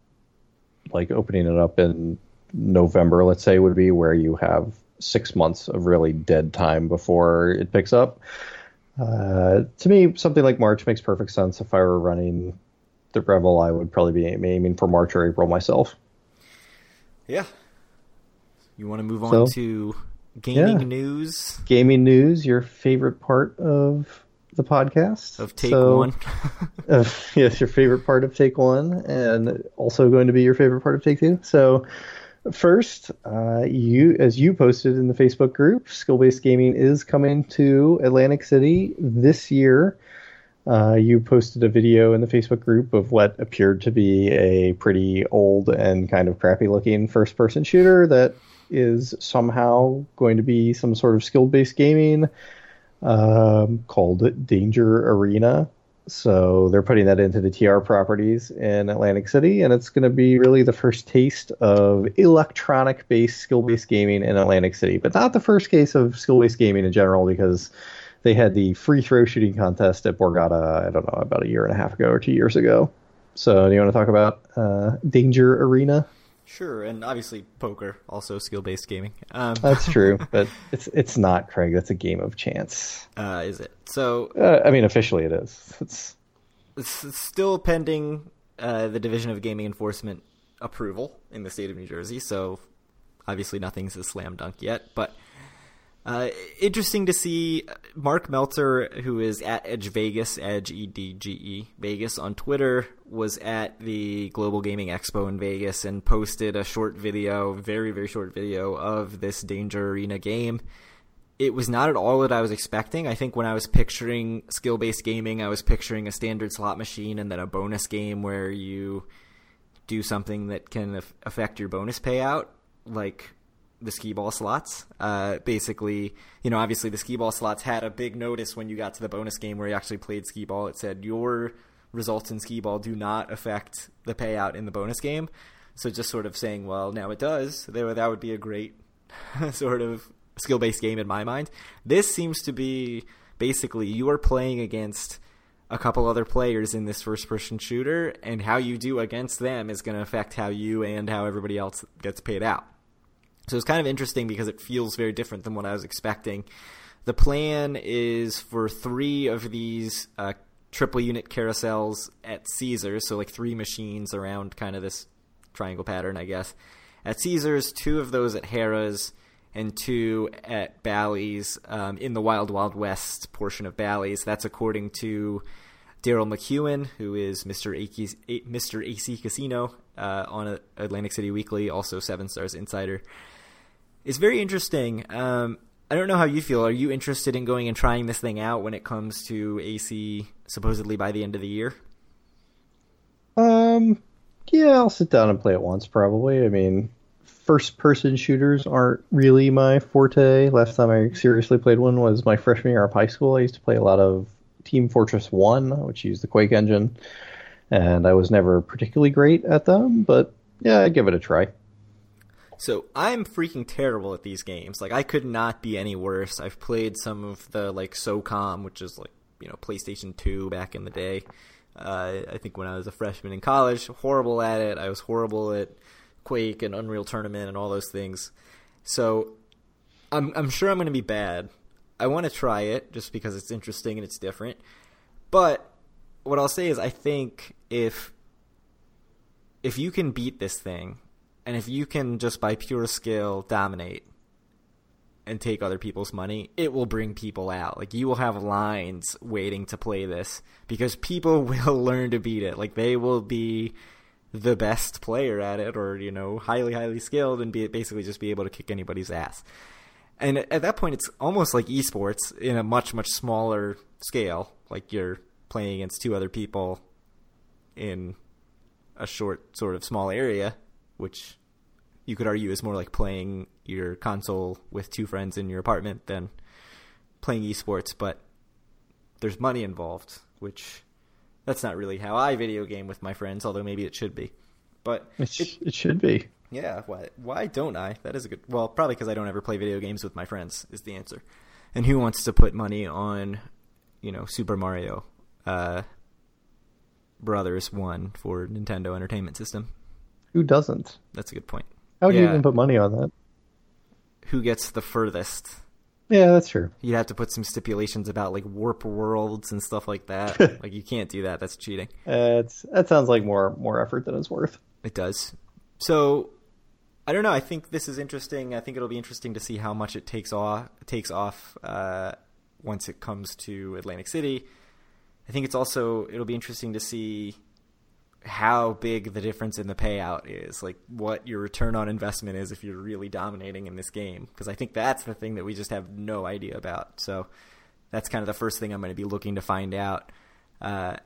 like opening it up in November, let's say, would be where you have six months of really dead time before it picks up. Uh, to me, something like March makes perfect sense. If I were running the Revel, I would probably be aiming for March or April myself. Yeah. You want to move on so, to gaming yeah. news? Gaming news, your favorite part of the podcast of Take so, One. uh, yes, your favorite part of Take One, and also going to be your favorite part of Take Two. So, first, uh, you as you posted in the Facebook group, Skill Based Gaming is coming to Atlantic City this year. Uh, you posted a video in the Facebook group of what appeared to be a pretty old and kind of crappy looking first person shooter that is somehow going to be some sort of skill based gaming um, called Danger Arena. So they're putting that into the TR properties in Atlantic City, and it's going to be really the first taste of electronic based skill based gaming in Atlantic City, but not the first case of skill based gaming in general because they had the free throw shooting contest at Borgata, I don't know, about a year and a half ago or two years ago. So, do you want to talk about uh, Danger Arena? Sure, and obviously poker, also skill-based gaming. Um, That's true, but it's it's not, Craig. That's a game of chance. Uh, is it? So, uh, I mean, officially it is. It's, it's still pending uh, the Division of Gaming Enforcement approval in the state of New Jersey. So, obviously, nothing's a slam dunk yet, but uh, interesting to see Mark Meltzer, who is at Edge Vegas, Edge E D G E Vegas on Twitter, was at the Global Gaming Expo in Vegas and posted a short video, very very short video of this Danger Arena game. It was not at all what I was expecting. I think when I was picturing skill based gaming, I was picturing a standard slot machine and then a bonus game where you do something that can affect your bonus payout, like the skee ball slots. Uh, basically, you know, obviously the skee ball slots had a big notice when you got to the bonus game where you actually played skee ball. It said your results in skee ball do not affect the payout in the bonus game. So just sort of saying, well, now it does. That would be a great sort of skill based game in my mind. This seems to be basically you are playing against a couple other players in this first person shooter, and how you do against them is going to affect how you and how everybody else gets paid out. So it's kind of interesting because it feels very different than what I was expecting. The plan is for three of these uh, triple unit carousels at Caesars, so like three machines around kind of this triangle pattern, I guess. At Caesars, two of those at Harrah's, and two at Bally's um, in the Wild Wild West portion of Bally's. That's according to Daryl McEwen, who is Mr. Mr. AC Casino uh, on Atlantic City Weekly, also Seven Stars Insider. It's very interesting. Um, I don't know how you feel. Are you interested in going and trying this thing out when it comes to AC supposedly by the end of the year? Um, yeah, I'll sit down and play it once probably. I mean, first person shooters aren't really my forte. Last time I seriously played one was my freshman year of high school. I used to play a lot of Team Fortress 1, which used the Quake engine, and I was never particularly great at them, but yeah, I'd give it a try. So I'm freaking terrible at these games. Like I could not be any worse. I've played some of the like SOCOM, which is like you know PlayStation 2 back in the day. Uh, I think when I was a freshman in college, horrible at it. I was horrible at Quake and Unreal Tournament and all those things. So I'm I'm sure I'm going to be bad. I want to try it just because it's interesting and it's different. But what I'll say is I think if if you can beat this thing and if you can just by pure skill dominate and take other people's money, it will bring people out. Like you will have lines waiting to play this because people will learn to beat it. Like they will be the best player at it or you know highly highly skilled and be basically just be able to kick anybody's ass and at that point it's almost like esports in a much much smaller scale like you're playing against two other people in a short sort of small area which you could argue is more like playing your console with two friends in your apartment than playing esports but there's money involved which that's not really how I video game with my friends, although maybe it should be. But it, sh- it, it should be. Yeah, why why don't I? That is a good. Well, probably because I don't ever play video games with my friends is the answer. And who wants to put money on, you know, Super Mario uh, Brothers One for Nintendo Entertainment System? Who doesn't? That's a good point. How would yeah. you even put money on that? Who gets the furthest? Yeah, that's true. You'd have to put some stipulations about like warp worlds and stuff like that. like you can't do that. That's cheating. Uh, it's that sounds like more more effort than it's worth. It does. So I don't know. I think this is interesting. I think it'll be interesting to see how much it takes off takes off uh, once it comes to Atlantic City. I think it's also it'll be interesting to see how big the difference in the payout is, like what your return on investment is if you're really dominating in this game. Because I think that's the thing that we just have no idea about. So that's kind of the first thing I'm going to be looking to find out. Uh,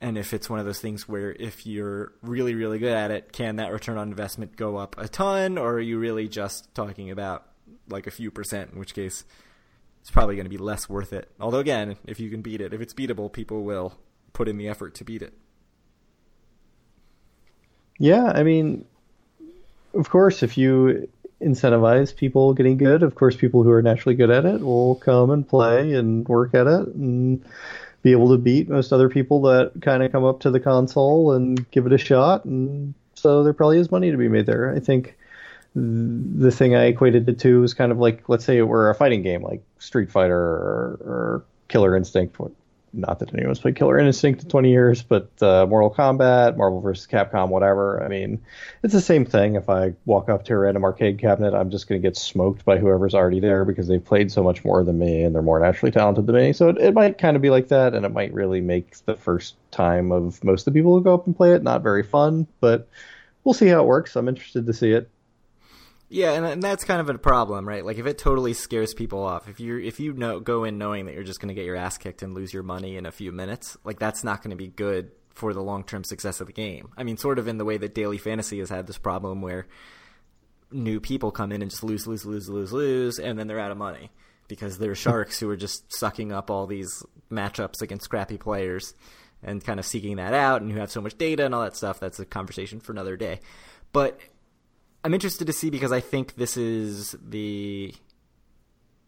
and if it's one of those things where if you're really, really good at it, can that return on investment go up a ton, or are you really just talking about like a few percent, in which case it's probably going to be less worth it. Although, again, if you can beat it, if it's beatable, people will put in the effort to beat it. Yeah, I mean, of course, if you incentivize people getting good, of course, people who are naturally good at it will come and play and work at it and be able to beat most other people that kind of come up to the console and give it a shot. And so there probably is money to be made there. I think the thing I equated it to is kind of like, let's say it were a fighting game like Street Fighter or, or Killer Instinct, not that anyone's played Killer Instinct in 20 years, but uh, Mortal Kombat, Marvel vs. Capcom, whatever. I mean, it's the same thing. If I walk up to a random arcade cabinet, I'm just going to get smoked by whoever's already there because they've played so much more than me and they're more naturally talented than me. So it, it might kind of be like that, and it might really make the first time of most of the people who go up and play it not very fun, but we'll see how it works. I'm interested to see it. Yeah, and, and that's kind of a problem, right? Like if it totally scares people off, if you if you know go in knowing that you're just going to get your ass kicked and lose your money in a few minutes, like that's not going to be good for the long term success of the game. I mean, sort of in the way that Daily Fantasy has had this problem where new people come in and just lose, lose, lose, lose, lose, and then they're out of money because they're sharks who are just sucking up all these matchups against scrappy players and kind of seeking that out and who have so much data and all that stuff. That's a conversation for another day. But I'm interested to see because I think this is the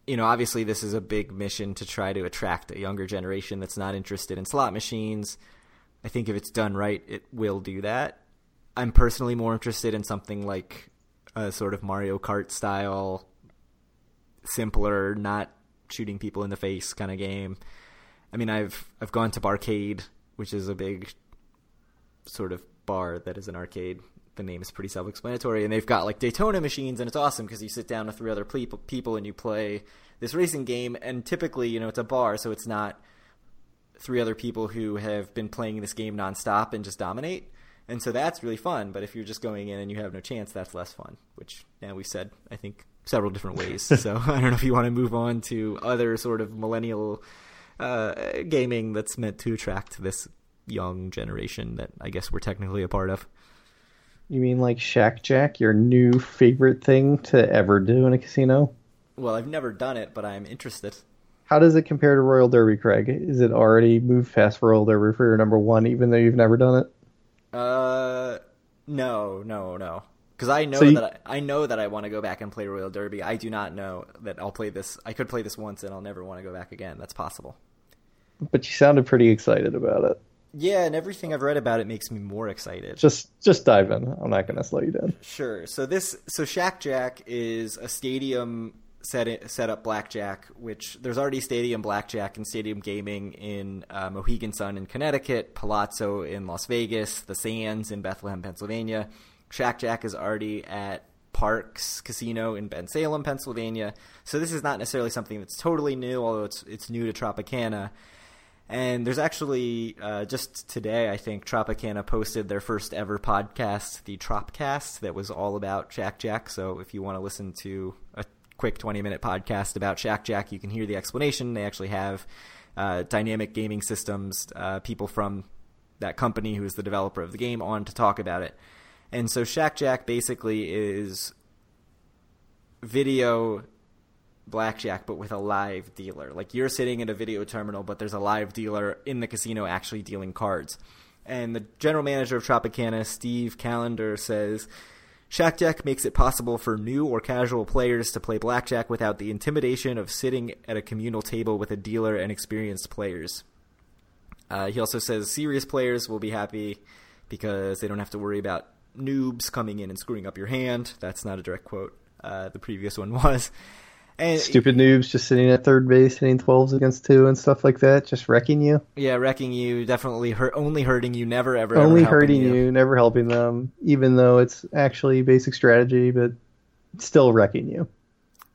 you know, obviously this is a big mission to try to attract a younger generation that's not interested in slot machines. I think if it's done right, it will do that. I'm personally more interested in something like a sort of Mario Kart style, simpler, not shooting people in the face kind of game. I mean, I've I've gone to Barcade, which is a big sort of bar that is an arcade. The name is pretty self-explanatory, and they've got like Daytona machines, and it's awesome because you sit down with three other people, people and you play this racing game. And typically, you know, it's a bar, so it's not three other people who have been playing this game nonstop and just dominate. And so that's really fun. But if you're just going in and you have no chance, that's less fun. Which now we've said, I think, several different ways. so I don't know if you want to move on to other sort of millennial uh, gaming that's meant to attract this young generation that I guess we're technically a part of. You mean like Shaq Jack, your new favorite thing to ever do in a casino? Well, I've never done it, but I'm interested. How does it compare to Royal Derby, Craig? Is it already moved past Royal Derby for your number one, even though you've never done it? Uh, no, no, no. Because I know so you... that I, I, know that I want to go back and play Royal Derby. I do not know that I'll play this. I could play this once and I'll never want to go back again. That's possible. But you sounded pretty excited about it. Yeah, and everything I've read about it makes me more excited. Just just dive in. I'm not going to slow you down. Sure. So this so Shaq Jack is a stadium set it, set up blackjack, which there's already stadium blackjack and stadium gaming in uh, Mohegan Sun in Connecticut, Palazzo in Las Vegas, the Sands in Bethlehem, Pennsylvania. Shaq Jack is already at Parx Casino in Bensalem, Pennsylvania. So this is not necessarily something that's totally new, although it's it's new to Tropicana. And there's actually uh, just today, I think Tropicana posted their first ever podcast, the Tropcast, that was all about Shaq Jack. So if you want to listen to a quick 20 minute podcast about Shaq Jack, you can hear the explanation. They actually have uh, dynamic gaming systems, uh, people from that company who is the developer of the game on to talk about it. And so Shaq Jack basically is video blackjack but with a live dealer. Like you're sitting in a video terminal but there's a live dealer in the casino actually dealing cards. And the general manager of Tropicana, Steve Callender, says Shaq Jack makes it possible for new or casual players to play blackjack without the intimidation of sitting at a communal table with a dealer and experienced players. Uh, he also says serious players will be happy because they don't have to worry about noobs coming in and screwing up your hand. That's not a direct quote. Uh, the previous one was. And Stupid noobs just sitting at third base, hitting twelves against two and stuff like that, just wrecking you. Yeah, wrecking you, definitely hurt, only hurting you, never ever. Only ever hurting you. you, never helping them, even though it's actually basic strategy, but still wrecking you.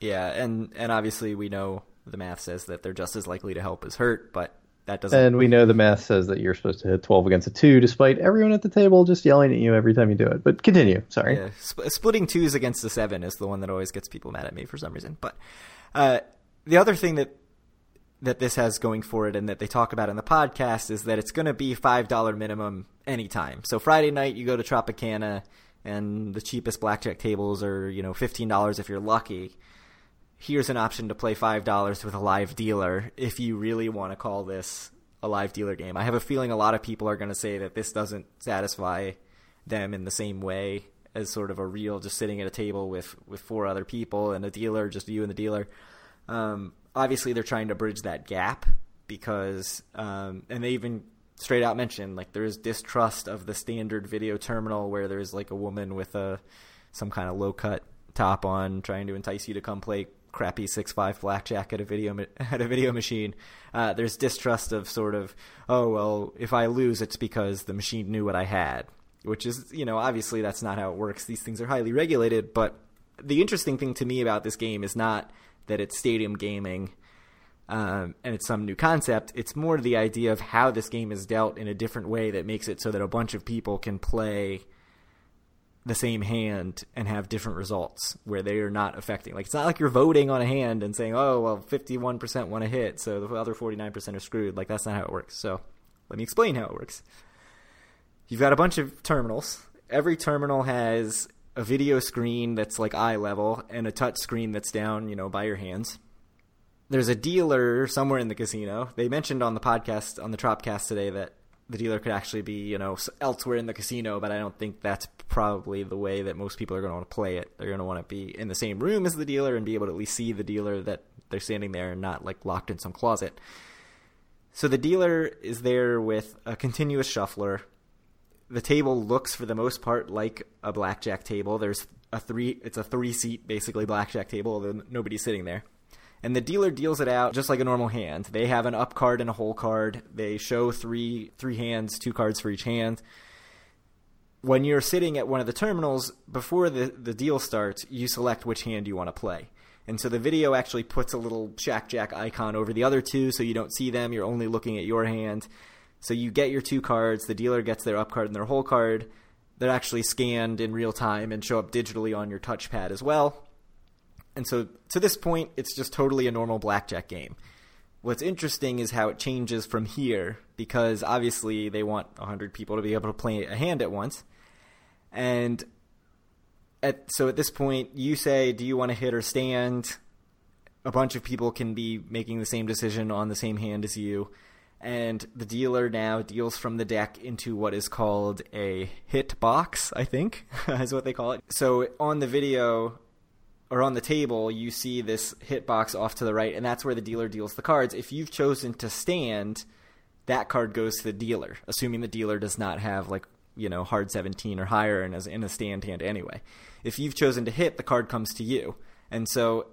Yeah, and and obviously we know the math says that they're just as likely to help as hurt, but that doesn't. And we know the math says that you're supposed to hit 12 against a two, despite everyone at the table just yelling at you every time you do it. But continue. Sorry. Yeah, sp- splitting twos against a seven is the one that always gets people mad at me for some reason. But uh, the other thing that that this has going for it and that they talk about in the podcast is that it's going to be five dollar minimum anytime. So Friday night you go to Tropicana and the cheapest blackjack tables are you know fifteen dollars if you're lucky here's an option to play $5 with a live dealer if you really want to call this a live dealer game. I have a feeling a lot of people are going to say that this doesn't satisfy them in the same way as sort of a real just sitting at a table with, with four other people and a dealer, just you and the dealer. Um, obviously, they're trying to bridge that gap because, um, and they even straight out mentioned like there's distrust of the standard video terminal where there's like a woman with a some kind of low cut top on trying to entice you to come play crappy six five blackjack at a video at a video machine. Uh, there's distrust of sort of oh well if I lose it's because the machine knew what I had, which is you know obviously that's not how it works. These things are highly regulated, but the interesting thing to me about this game is not that it's stadium gaming. Um, and it's some new concept. It's more the idea of how this game is dealt in a different way that makes it so that a bunch of people can play the same hand and have different results where they are not affecting. Like it's not like you're voting on a hand and saying, "Oh, well, 51% want to hit, so the other 49% are screwed." Like that's not how it works. So, let me explain how it works. You've got a bunch of terminals. Every terminal has a video screen that's like eye level and a touch screen that's down, you know, by your hands. There's a dealer somewhere in the casino. They mentioned on the podcast on the Tropcast today that the dealer could actually be, you know, elsewhere in the casino, but I don't think that's probably the way that most people are going to want to play it. They're going to want to be in the same room as the dealer and be able to at least see the dealer that they're standing there and not like locked in some closet. So the dealer is there with a continuous shuffler. The table looks for the most part like a blackjack table. There's a three it's a three seat basically blackjack table, although nobody's sitting there. And the dealer deals it out just like a normal hand. They have an up card and a hole card. They show three three hands, two cards for each hand. When you're sitting at one of the terminals before the the deal starts, you select which hand you want to play. And so the video actually puts a little Shaq Jack icon over the other two so you don't see them, you're only looking at your hand. So you get your two cards, the dealer gets their up card and their hole card. They're actually scanned in real time and show up digitally on your touchpad as well. And so to this point, it's just totally a normal blackjack game. What's interesting is how it changes from here because obviously they want 100 people to be able to play a hand at once. And at, so at this point, you say, do you want to hit or stand? A bunch of people can be making the same decision on the same hand as you. And the dealer now deals from the deck into what is called a hit box, I think, is what they call it. So on the video, or on the table, you see this hit box off to the right, and that's where the dealer deals the cards. If you've chosen to stand, that card goes to the dealer, assuming the dealer does not have like you know hard 17 or higher and is in a stand hand anyway. If you've chosen to hit, the card comes to you, and so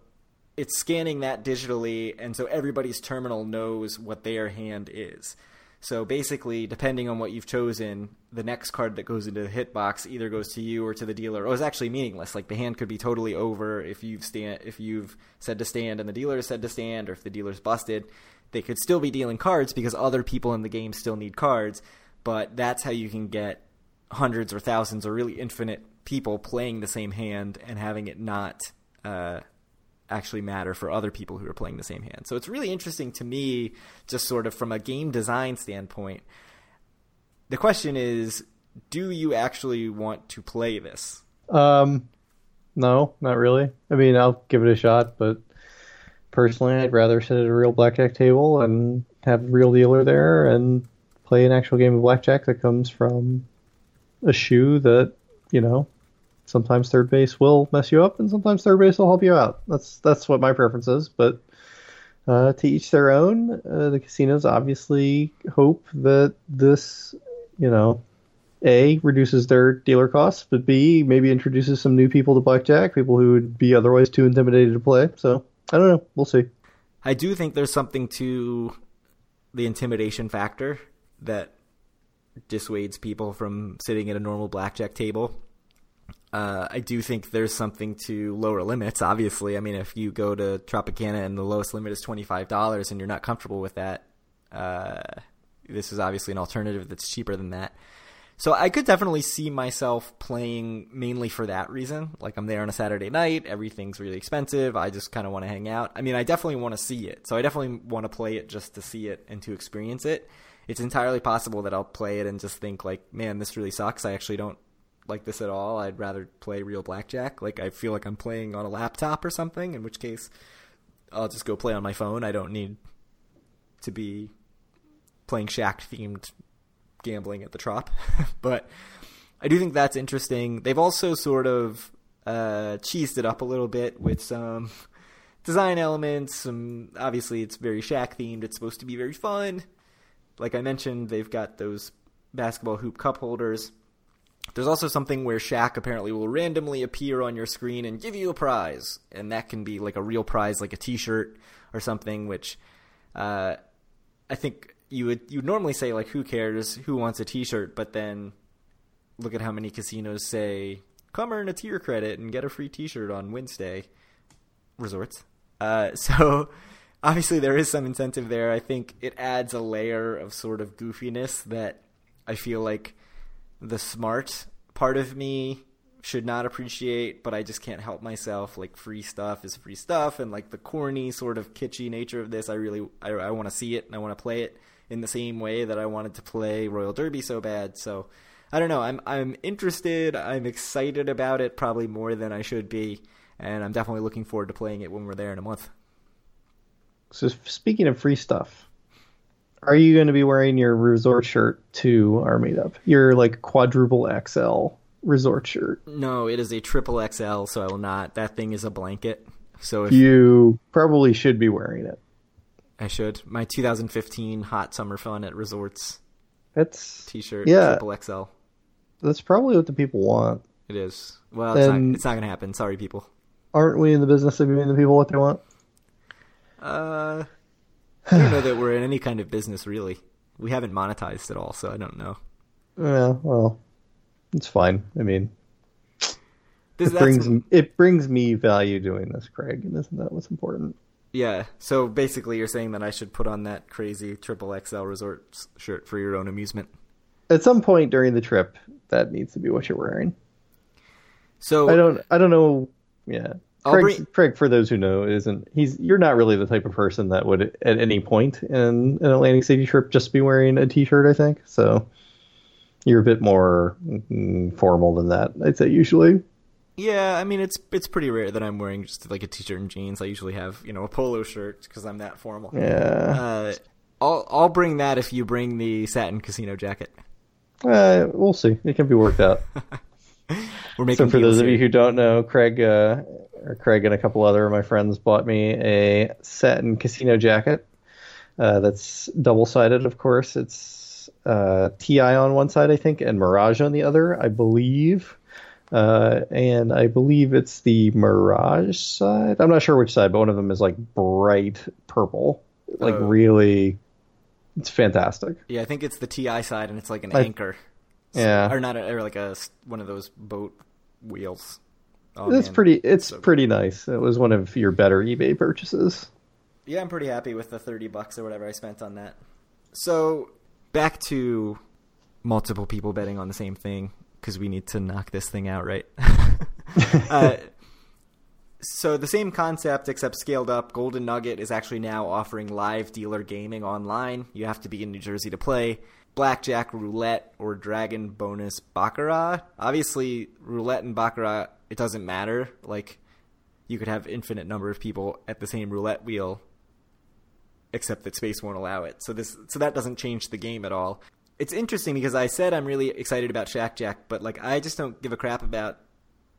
it's scanning that digitally, and so everybody's terminal knows what their hand is. So basically, depending on what you've chosen, the next card that goes into the hitbox either goes to you or to the dealer, or is actually meaningless. Like the hand could be totally over if you've stand if you've said to stand and the dealer said to stand, or if the dealer's busted. They could still be dealing cards because other people in the game still need cards, but that's how you can get hundreds or thousands or really infinite people playing the same hand and having it not uh, actually matter for other people who are playing the same hand. So it's really interesting to me, just sort of from a game design standpoint. The question is, do you actually want to play this? Um, no, not really. I mean, I'll give it a shot, but personally, I'd rather sit at a real blackjack table and have a real dealer there and play an actual game of blackjack that comes from a shoe that you know sometimes third base will mess you up, and sometimes third base will help you out. That's that's what my preference is. But uh, to each their own. Uh, the casinos obviously hope that this, you know, a reduces their dealer costs, but b maybe introduces some new people to blackjack, people who would be otherwise too intimidated to play. So I don't know. We'll see. I do think there's something to the intimidation factor that dissuades people from sitting at a normal blackjack table uh, I do think there's something to lower limits. Obviously, I mean, if you go to Tropicana and the lowest limit is twenty five dollars, and you're not comfortable with that, uh, this is obviously an alternative that's cheaper than that. So I could definitely see myself playing mainly for that reason. Like I'm there on a Saturday night, everything's really expensive. I just kind of want to hang out. I mean, I definitely want to see it. So I definitely want to play it just to see it and to experience it. It's entirely possible that I'll play it and just think like, man, this really sucks. I actually don't like this at all. I'd rather play real blackjack. Like I feel like I'm playing on a laptop or something, in which case I'll just go play on my phone. I don't need to be playing Shaq themed gambling at the Trop. but I do think that's interesting. They've also sort of uh, cheesed it up a little bit with some design elements. Some obviously it's very Shaq themed. It's supposed to be very fun. Like I mentioned, they've got those basketball hoop cup holders there's also something where Shaq apparently will randomly appear on your screen and give you a prize, and that can be like a real prize, like a T-shirt or something. Which uh, I think you would you normally say like, who cares? Who wants a T-shirt? But then look at how many casinos say, come earn a tier credit and get a free T-shirt on Wednesday. Resorts. Uh, so obviously there is some incentive there. I think it adds a layer of sort of goofiness that I feel like the smart part of me should not appreciate, but I just can't help myself. Like free stuff is free stuff, and like the corny sort of kitschy nature of this, I really I, I want to see it and I want to play it in the same way that I wanted to play Royal Derby so bad. So I don't know. I'm I'm interested. I'm excited about it, probably more than I should be, and I'm definitely looking forward to playing it when we're there in a month. So speaking of free stuff, are you going to be wearing your resort shirt to our meetup? Your like quadruple XL resort shirt. No, it is a triple XL, so I will not. That thing is a blanket. So if you probably should be wearing it. I should. My 2015 hot summer fun at resorts. That's t-shirt yeah, triple XL. That's probably what the people want. It is. Well, it's and not, it's not going to happen. Sorry, people. Aren't we in the business of giving the people what they want? Uh, I don't know that we're in any kind of business really. We haven't monetized at all, so I don't know. Yeah, well, it's fine. I mean, This, it brings it brings me value doing this, Craig, and isn't that what's important? yeah. So basically, you're saying that I should put on that crazy triple XL resort shirt for your own amusement. At some point during the trip, that needs to be what you're wearing. So I don't. I don't know. Yeah, Craig. bring- Craig, for those who know, isn't he's. You're not really the type of person that would, at any point in an Atlantic City trip, just be wearing a t-shirt. I think so. You're a bit more mm, formal than that. I'd say usually. Yeah, I mean it's it's pretty rare that I'm wearing just like a t-shirt and jeans. I usually have you know a polo shirt because I'm that formal. Yeah. Uh, I'll I'll bring that if you bring the satin casino jacket. Uh, we'll see. It can be worked out. We're making So for those of you who don't know, Craig, uh, or Craig and a couple other of my friends bought me a satin casino jacket. Uh, that's double sided, of course. It's uh, Ti on one side, I think, and Mirage on the other, I believe. Uh, and I believe it's the Mirage side. I'm not sure which side, but one of them is like bright purple, like Oh. really. It's fantastic. yeah, I think it's the Ti side and it's like an I- anchor. Yeah. or not a, or like a one of those boat wheels. Oh, it's man. pretty. It's So good. pretty nice. It was one of your better eBay purchases. Yeah, I'm pretty happy with the 30 bucks or whatever I spent on that. So, back to multiple people betting on the same thing because we need to knock this thing out, right? uh, so, the same concept except scaled up. Golden Nugget is actually now offering live dealer gaming online. You have to be in New Jersey to play. Blackjack, roulette, or dragon bonus baccarat. Obviously, roulette and baccarat, it doesn't matter. Like, you could have infinite number of people at the same roulette wheel except that space won't allow it. So this so that doesn't change the game at all. It's interesting because I said I'm really excited about Shaq Jack, but like I just don't give a crap about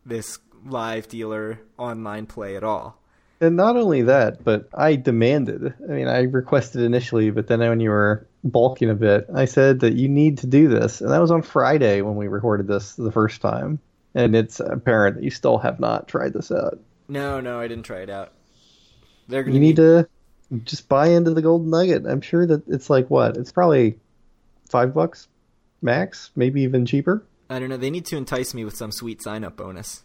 this live dealer online play at all. And not only that, but I demanded. I mean, I requested initially, but then when you were bulking a bit, I said that you need to do this. And that was on Friday when we recorded this the first time. And it's apparent that you still have not tried this out. No, no, I didn't try it out. They're gonna You need be- to just buy into the Golden Nugget. I'm sure that it's like what? It's probably five bucks max, maybe even cheaper. I don't know. They need to entice me with some sweet sign up bonus.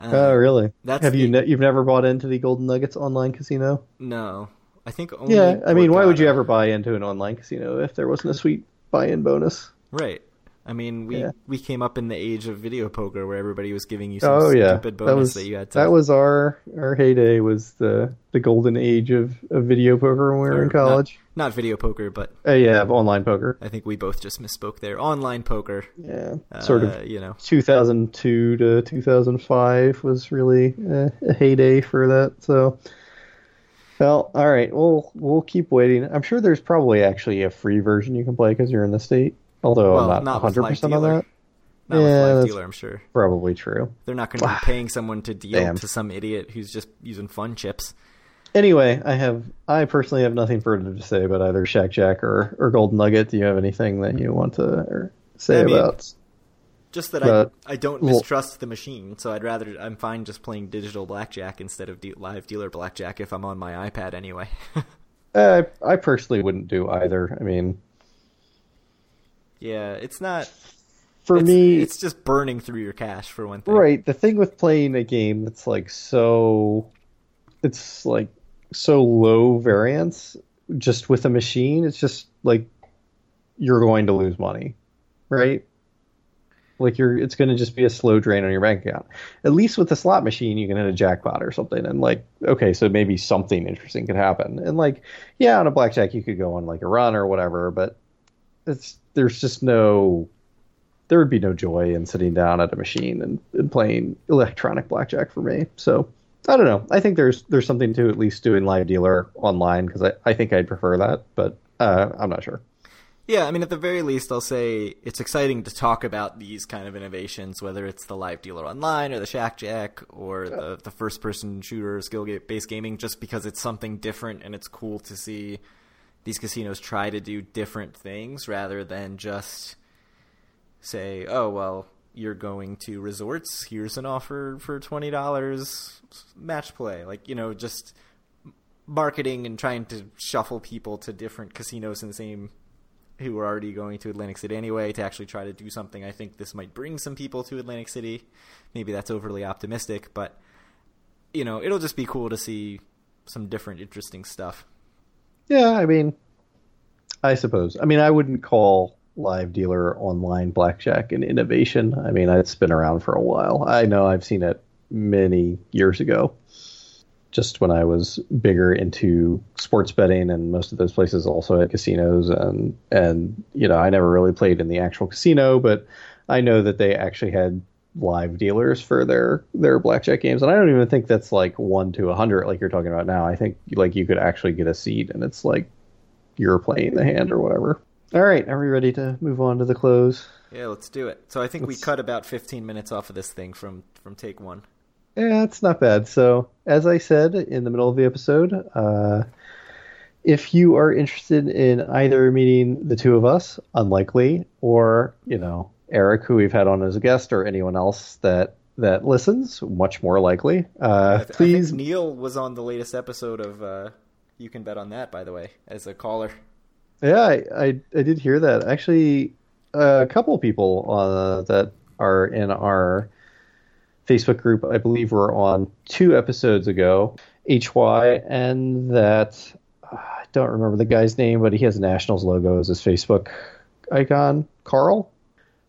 Uh, Oh, really? that's have you ne- you've never bought into the Golden Nuggets online casino? No, I think only. Yeah, I mean, why would you ever buy into an online casino if there wasn't a sweet buy-in bonus? Right. I mean, we Yeah. we came up in the age of video poker where everybody was giving you some Oh yeah, stupid bonus that was that you had to. that was our our heyday was the the golden age of, of video poker when we were or in college. Not, not video poker, but Uh, yeah, online poker. I think we both just misspoke there. Online poker. Yeah, Uh, sort of. You know. 2002 to 2005 was really uh, a heyday for that. So, well, all right, we'll we'll keep waiting. I'm sure there's probably actually a free version you can play because you're in the state. Although Well, I'm not not 100 Live percent on that. Not with Yeah, live dealer, I'm sure. Probably true. They're not going to be paying someone to deal Damn. to some idiot who's just using fun chips. Anyway, I have I personally have nothing further to say about either Shaq Jack or, or Golden Nugget. Do you have anything that you want to say I mean, about? Just that But- I I don't well- mistrust the machine, so I'd rather I'm fine just playing digital blackjack instead of de- live dealer blackjack if I'm on my iPad anyway. Uh, I personally wouldn't do either. I mean, yeah, it's not for it's, me, it's just burning through your cash for one thing. right. The thing with playing a game that's like so, it's like so low variance, just with a machine. It's just like you're going to lose money, right? Like you're, it's going to just be a slow drain on your bank account. At least with the slot machine, you can hit a jackpot or something, and like, okay, so maybe something interesting could happen. And like, yeah, on a blackjack, you could go on like a run or whatever, but it's there's just no, there would be no joy in sitting down at a machine and, and playing electronic blackjack for me. So I don't know. I think there's there's something to at least doing live dealer online because I, I think I'd prefer that, but uh, I'm not sure. Yeah, I mean, at the very least, I'll say it's exciting to talk about these kind of innovations, whether it's the live dealer online or the Shaq Jack or the, the first person shooter skill based gaming, just because it's something different and it's cool to see these casinos try to do different things rather than just say, oh, well, you're going to resorts, here's an offer for $20 match play. Like, you know, just marketing and trying to shuffle people to different casinos in the same who are already going to Atlantic City anyway to actually try to do something. I think this might bring some people to Atlantic City. Maybe that's overly optimistic, but you know, it'll just be cool to see some different interesting stuff. Yeah, I mean, I suppose. I mean, I wouldn't call live dealer online blackjack an innovation. I mean, it's been around for a while. I know I've seen it many years ago just when I was bigger into sports betting, and most of those places also had casinos, and and you know I never really played in the actual casino, but I know that they actually had live dealers for their their blackjack games, and I don't even think that's like one to a hundred like you're talking about now. I think like you could actually get a seat, and it's like you're playing the hand or whatever. All right, are we ready to move on to the close? Yeah, let's do it. So I think let's... we cut about 15 minutes off of this thing from from take one. Yeah, it's not bad. So, as I said in the middle of the episode, uh, if you are interested in either meeting the two of us, unlikely, or you know Eric, who we've had on as a guest, or anyone else that that listens, much more likely, uh, th- please. Neil was on the latest episode of uh, You Can Bet on That, by the way, as a caller. Yeah, I I, I did hear that. Actually, a couple people uh, that are in our Facebook group, I believe, were on two episodes ago, HY, and that uh, I don't remember the guy's name, but he has a Nationals logo as his Facebook icon, Carl.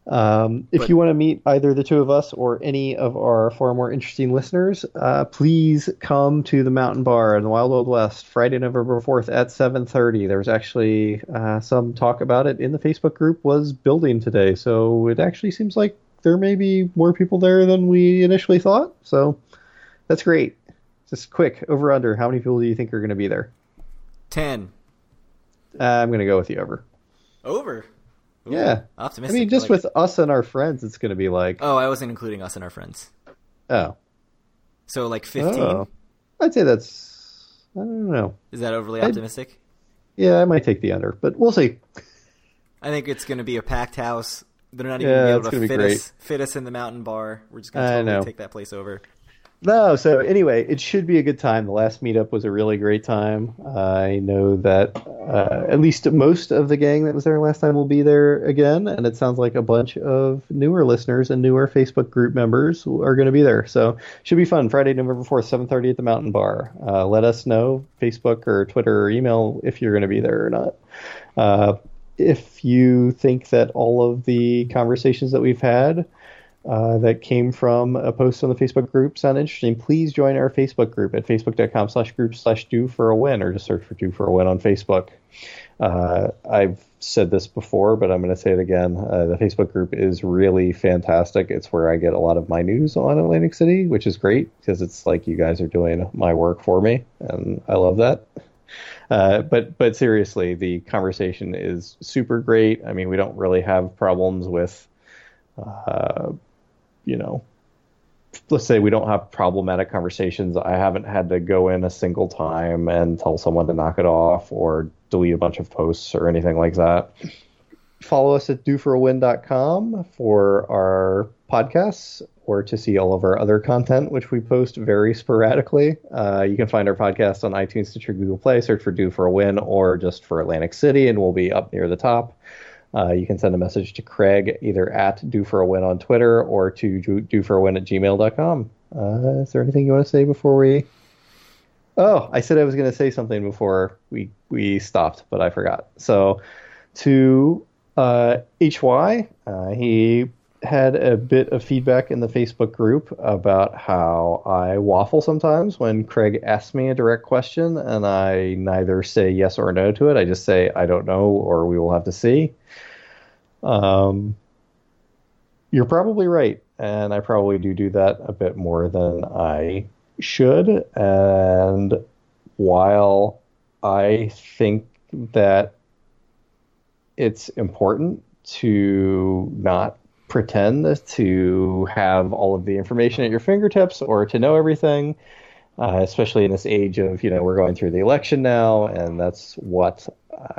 Um, if but, you want to meet either the two of us or any of our far more interesting listeners, uh, please come to the Mountain Bar in the Wild Wild West Friday, November fourth at seven thirty. There was actually uh, some talk about it in the Facebook group was building today, so it actually seems like there may be more people there than we initially thought. So that's great. Just quick over under. How many people do you think are going to be there? Ten. Uh, I'm going to go with the over. Over. Ooh, yeah. Optimistic. I mean, just like with us and our friends, it's going to be like. Oh, I wasn't including us and our friends. Oh. So like fifteen. Oh. I'd say that's. I don't know. Is that overly optimistic? I'd... Yeah, I might take the under, but we'll see. I think it's going to be a packed house. They're not even yeah, going to be able to fit us, fit us in the mountain bar. We're just going to totally take that place over. No, so anyway, it should be a good time. The last meetup was a really great time. Uh, I know that uh, at least most of the gang that was there last time will be there again, and it sounds like a bunch of newer listeners and newer Facebook group members are going to be there. So should be fun. Friday, November fourth, seven thirty at the Mountain Bar. Uh, let us know Facebook or Twitter or email if you're going to be there or not. If you think that all of the conversations that we've had uh, that came from a post on the Facebook group sound interesting, please join our Facebook group at facebook.com slash group slash do for a win or just search for do for a win on Facebook. Uh, I've said this before, but I'm going to say it again. Uh, the Facebook group is really fantastic. It's where I get a lot of my news on Atlantic City, which is great because it's like you guys are doing my work for me, and I love that. Uh, but but seriously, the conversation is super great. I mean, we don't really have problems with, uh, you know, let's say we don't have problematic conversations. I haven't had to go in a single time and tell someone to knock it off or delete a bunch of posts or anything like that. Follow us at doforawin.com for our podcasts or to see all of our other content, which we post very sporadically. Uh, you can find our podcast on iTunes, Stitcher, Google Play. Search for Do for a Win or just for Atlantic City, and we'll be up near the top. Uh, you can send a message to Craig either at Do for a Win on Twitter or to do for a win at gmail.com. Uh, is there anything you want to say before we? Oh, I said I was going to say something before we we stopped, but I forgot. So to uh, HY, uh, he had a bit of feedback in the Facebook group about how I waffle sometimes when Craig asks me a direct question and I neither say yes or no to it. I just say I don't know or we will have to see. Um, you're probably right, and I probably do do that a bit more than I should. And while I think that it's important to not pretend to have all of the information at your fingertips or to know everything, uh, especially in this age of, you know, we're going through the election now, and that's what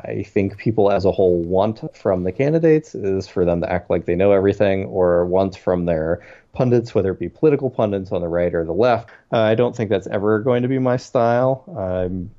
I think people as a whole want from the candidates is for them to act like they know everything or want from their pundits, whether it be political pundits on the right or the left. Uh, I don't think that's ever going to be my style. I'm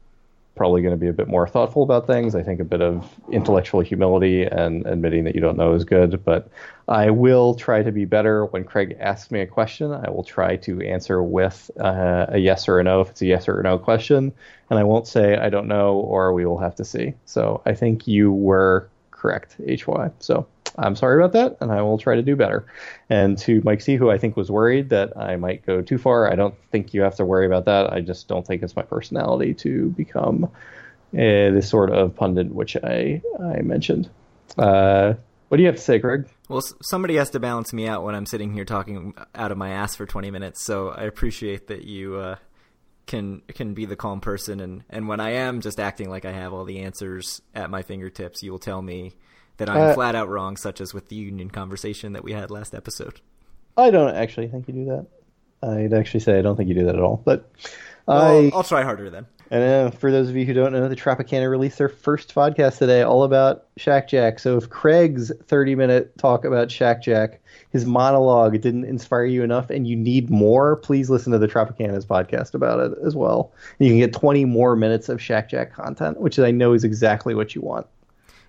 probably going to be a bit more thoughtful about things. I think a bit of intellectual humility and admitting that you don't know is good. But I will try to be better when Craig asks me a question. I will try to answer with uh, a yes or a no if it's a yes or a no question, and I won't say I don't know or we will have to see. So I think you were correct, HY. So I'm sorry about that, and I will try to do better. And to Mike C, who I think was worried that I might go too far, I don't think you have to worry about that. I just don't think it's my personality to become uh, this sort of pundit, which I I mentioned. Uh, what do you have to say, Greg? Well, somebody has to balance me out when I'm sitting here talking out of my ass for 20 minutes. So I appreciate that you uh, can can be the calm person, and and when I am just acting like I have all the answers at my fingertips, you will tell me that I'm uh, flat out wrong, such as with the union conversation that we had last episode. I don't actually think you do that. I'd actually say I don't think you do that at all. But well, I, I'll try harder then. And uh, for those of you who don't know, the Tropicana released their first podcast today, all about Shaq Jack. So if Craig's 30 minute talk about Shaq Jack, his monologue didn't inspire you enough, and you need more, please listen to the Tropicana's podcast about it as well. And you can get 20 more minutes of Shaq Jack content, which I know is exactly what you want.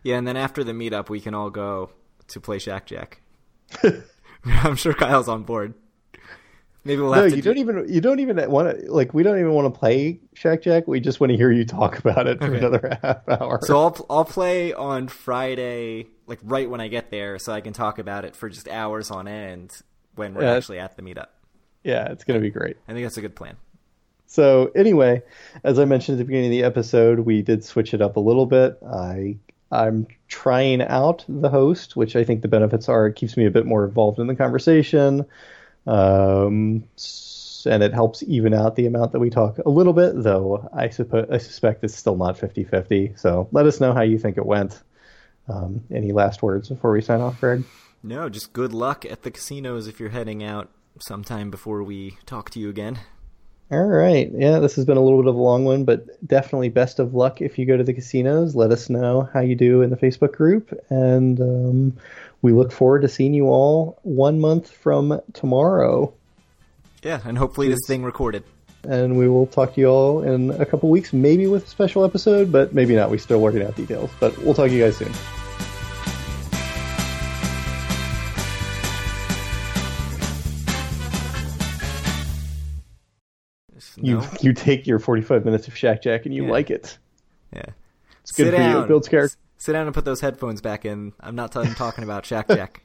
Yeah, and then after the meetup, we can all go to play Shaq Jack. I'm sure Kyle's on board. Maybe we'll no, have to. you do... not even you don't even want to like we don't even want to play Shaq Jack. We just want to hear you talk about it for okay. another half hour. So I'll I'll play on Friday, like right when I get there, so I can talk about it for just hours on end when we're yeah, actually at the meetup. Yeah, it's gonna be great. I think that's a good plan. So anyway, as I mentioned at the beginning of the episode, we did switch it up a little bit. I I'm trying out the host, which I think the benefits are it keeps me a bit more involved in the conversation. Um, and it helps even out the amount that we talk a little bit, though I, suppose, I suspect it's still not 50 50. So let us know how you think it went. Um, any last words before we sign off, Greg? No, just good luck at the casinos if you're heading out sometime before we talk to you again. All right. Yeah, this has been a little bit of a long one, but definitely best of luck if you go to the casinos. Let us know how you do in the Facebook group. And um, we look forward to seeing you all one month from tomorrow. Yeah, and hopefully this thing recorded. And we will talk to you all in a couple weeks, maybe with a special episode, but maybe not. We're still working out details. But we'll talk to you guys soon. You you take your 45 minutes of Shaq Jack and you yeah. like it. Yeah. It's good Sit for down. you. It builds character. Sit down and put those headphones back in. I'm not talking about Shaq Jack.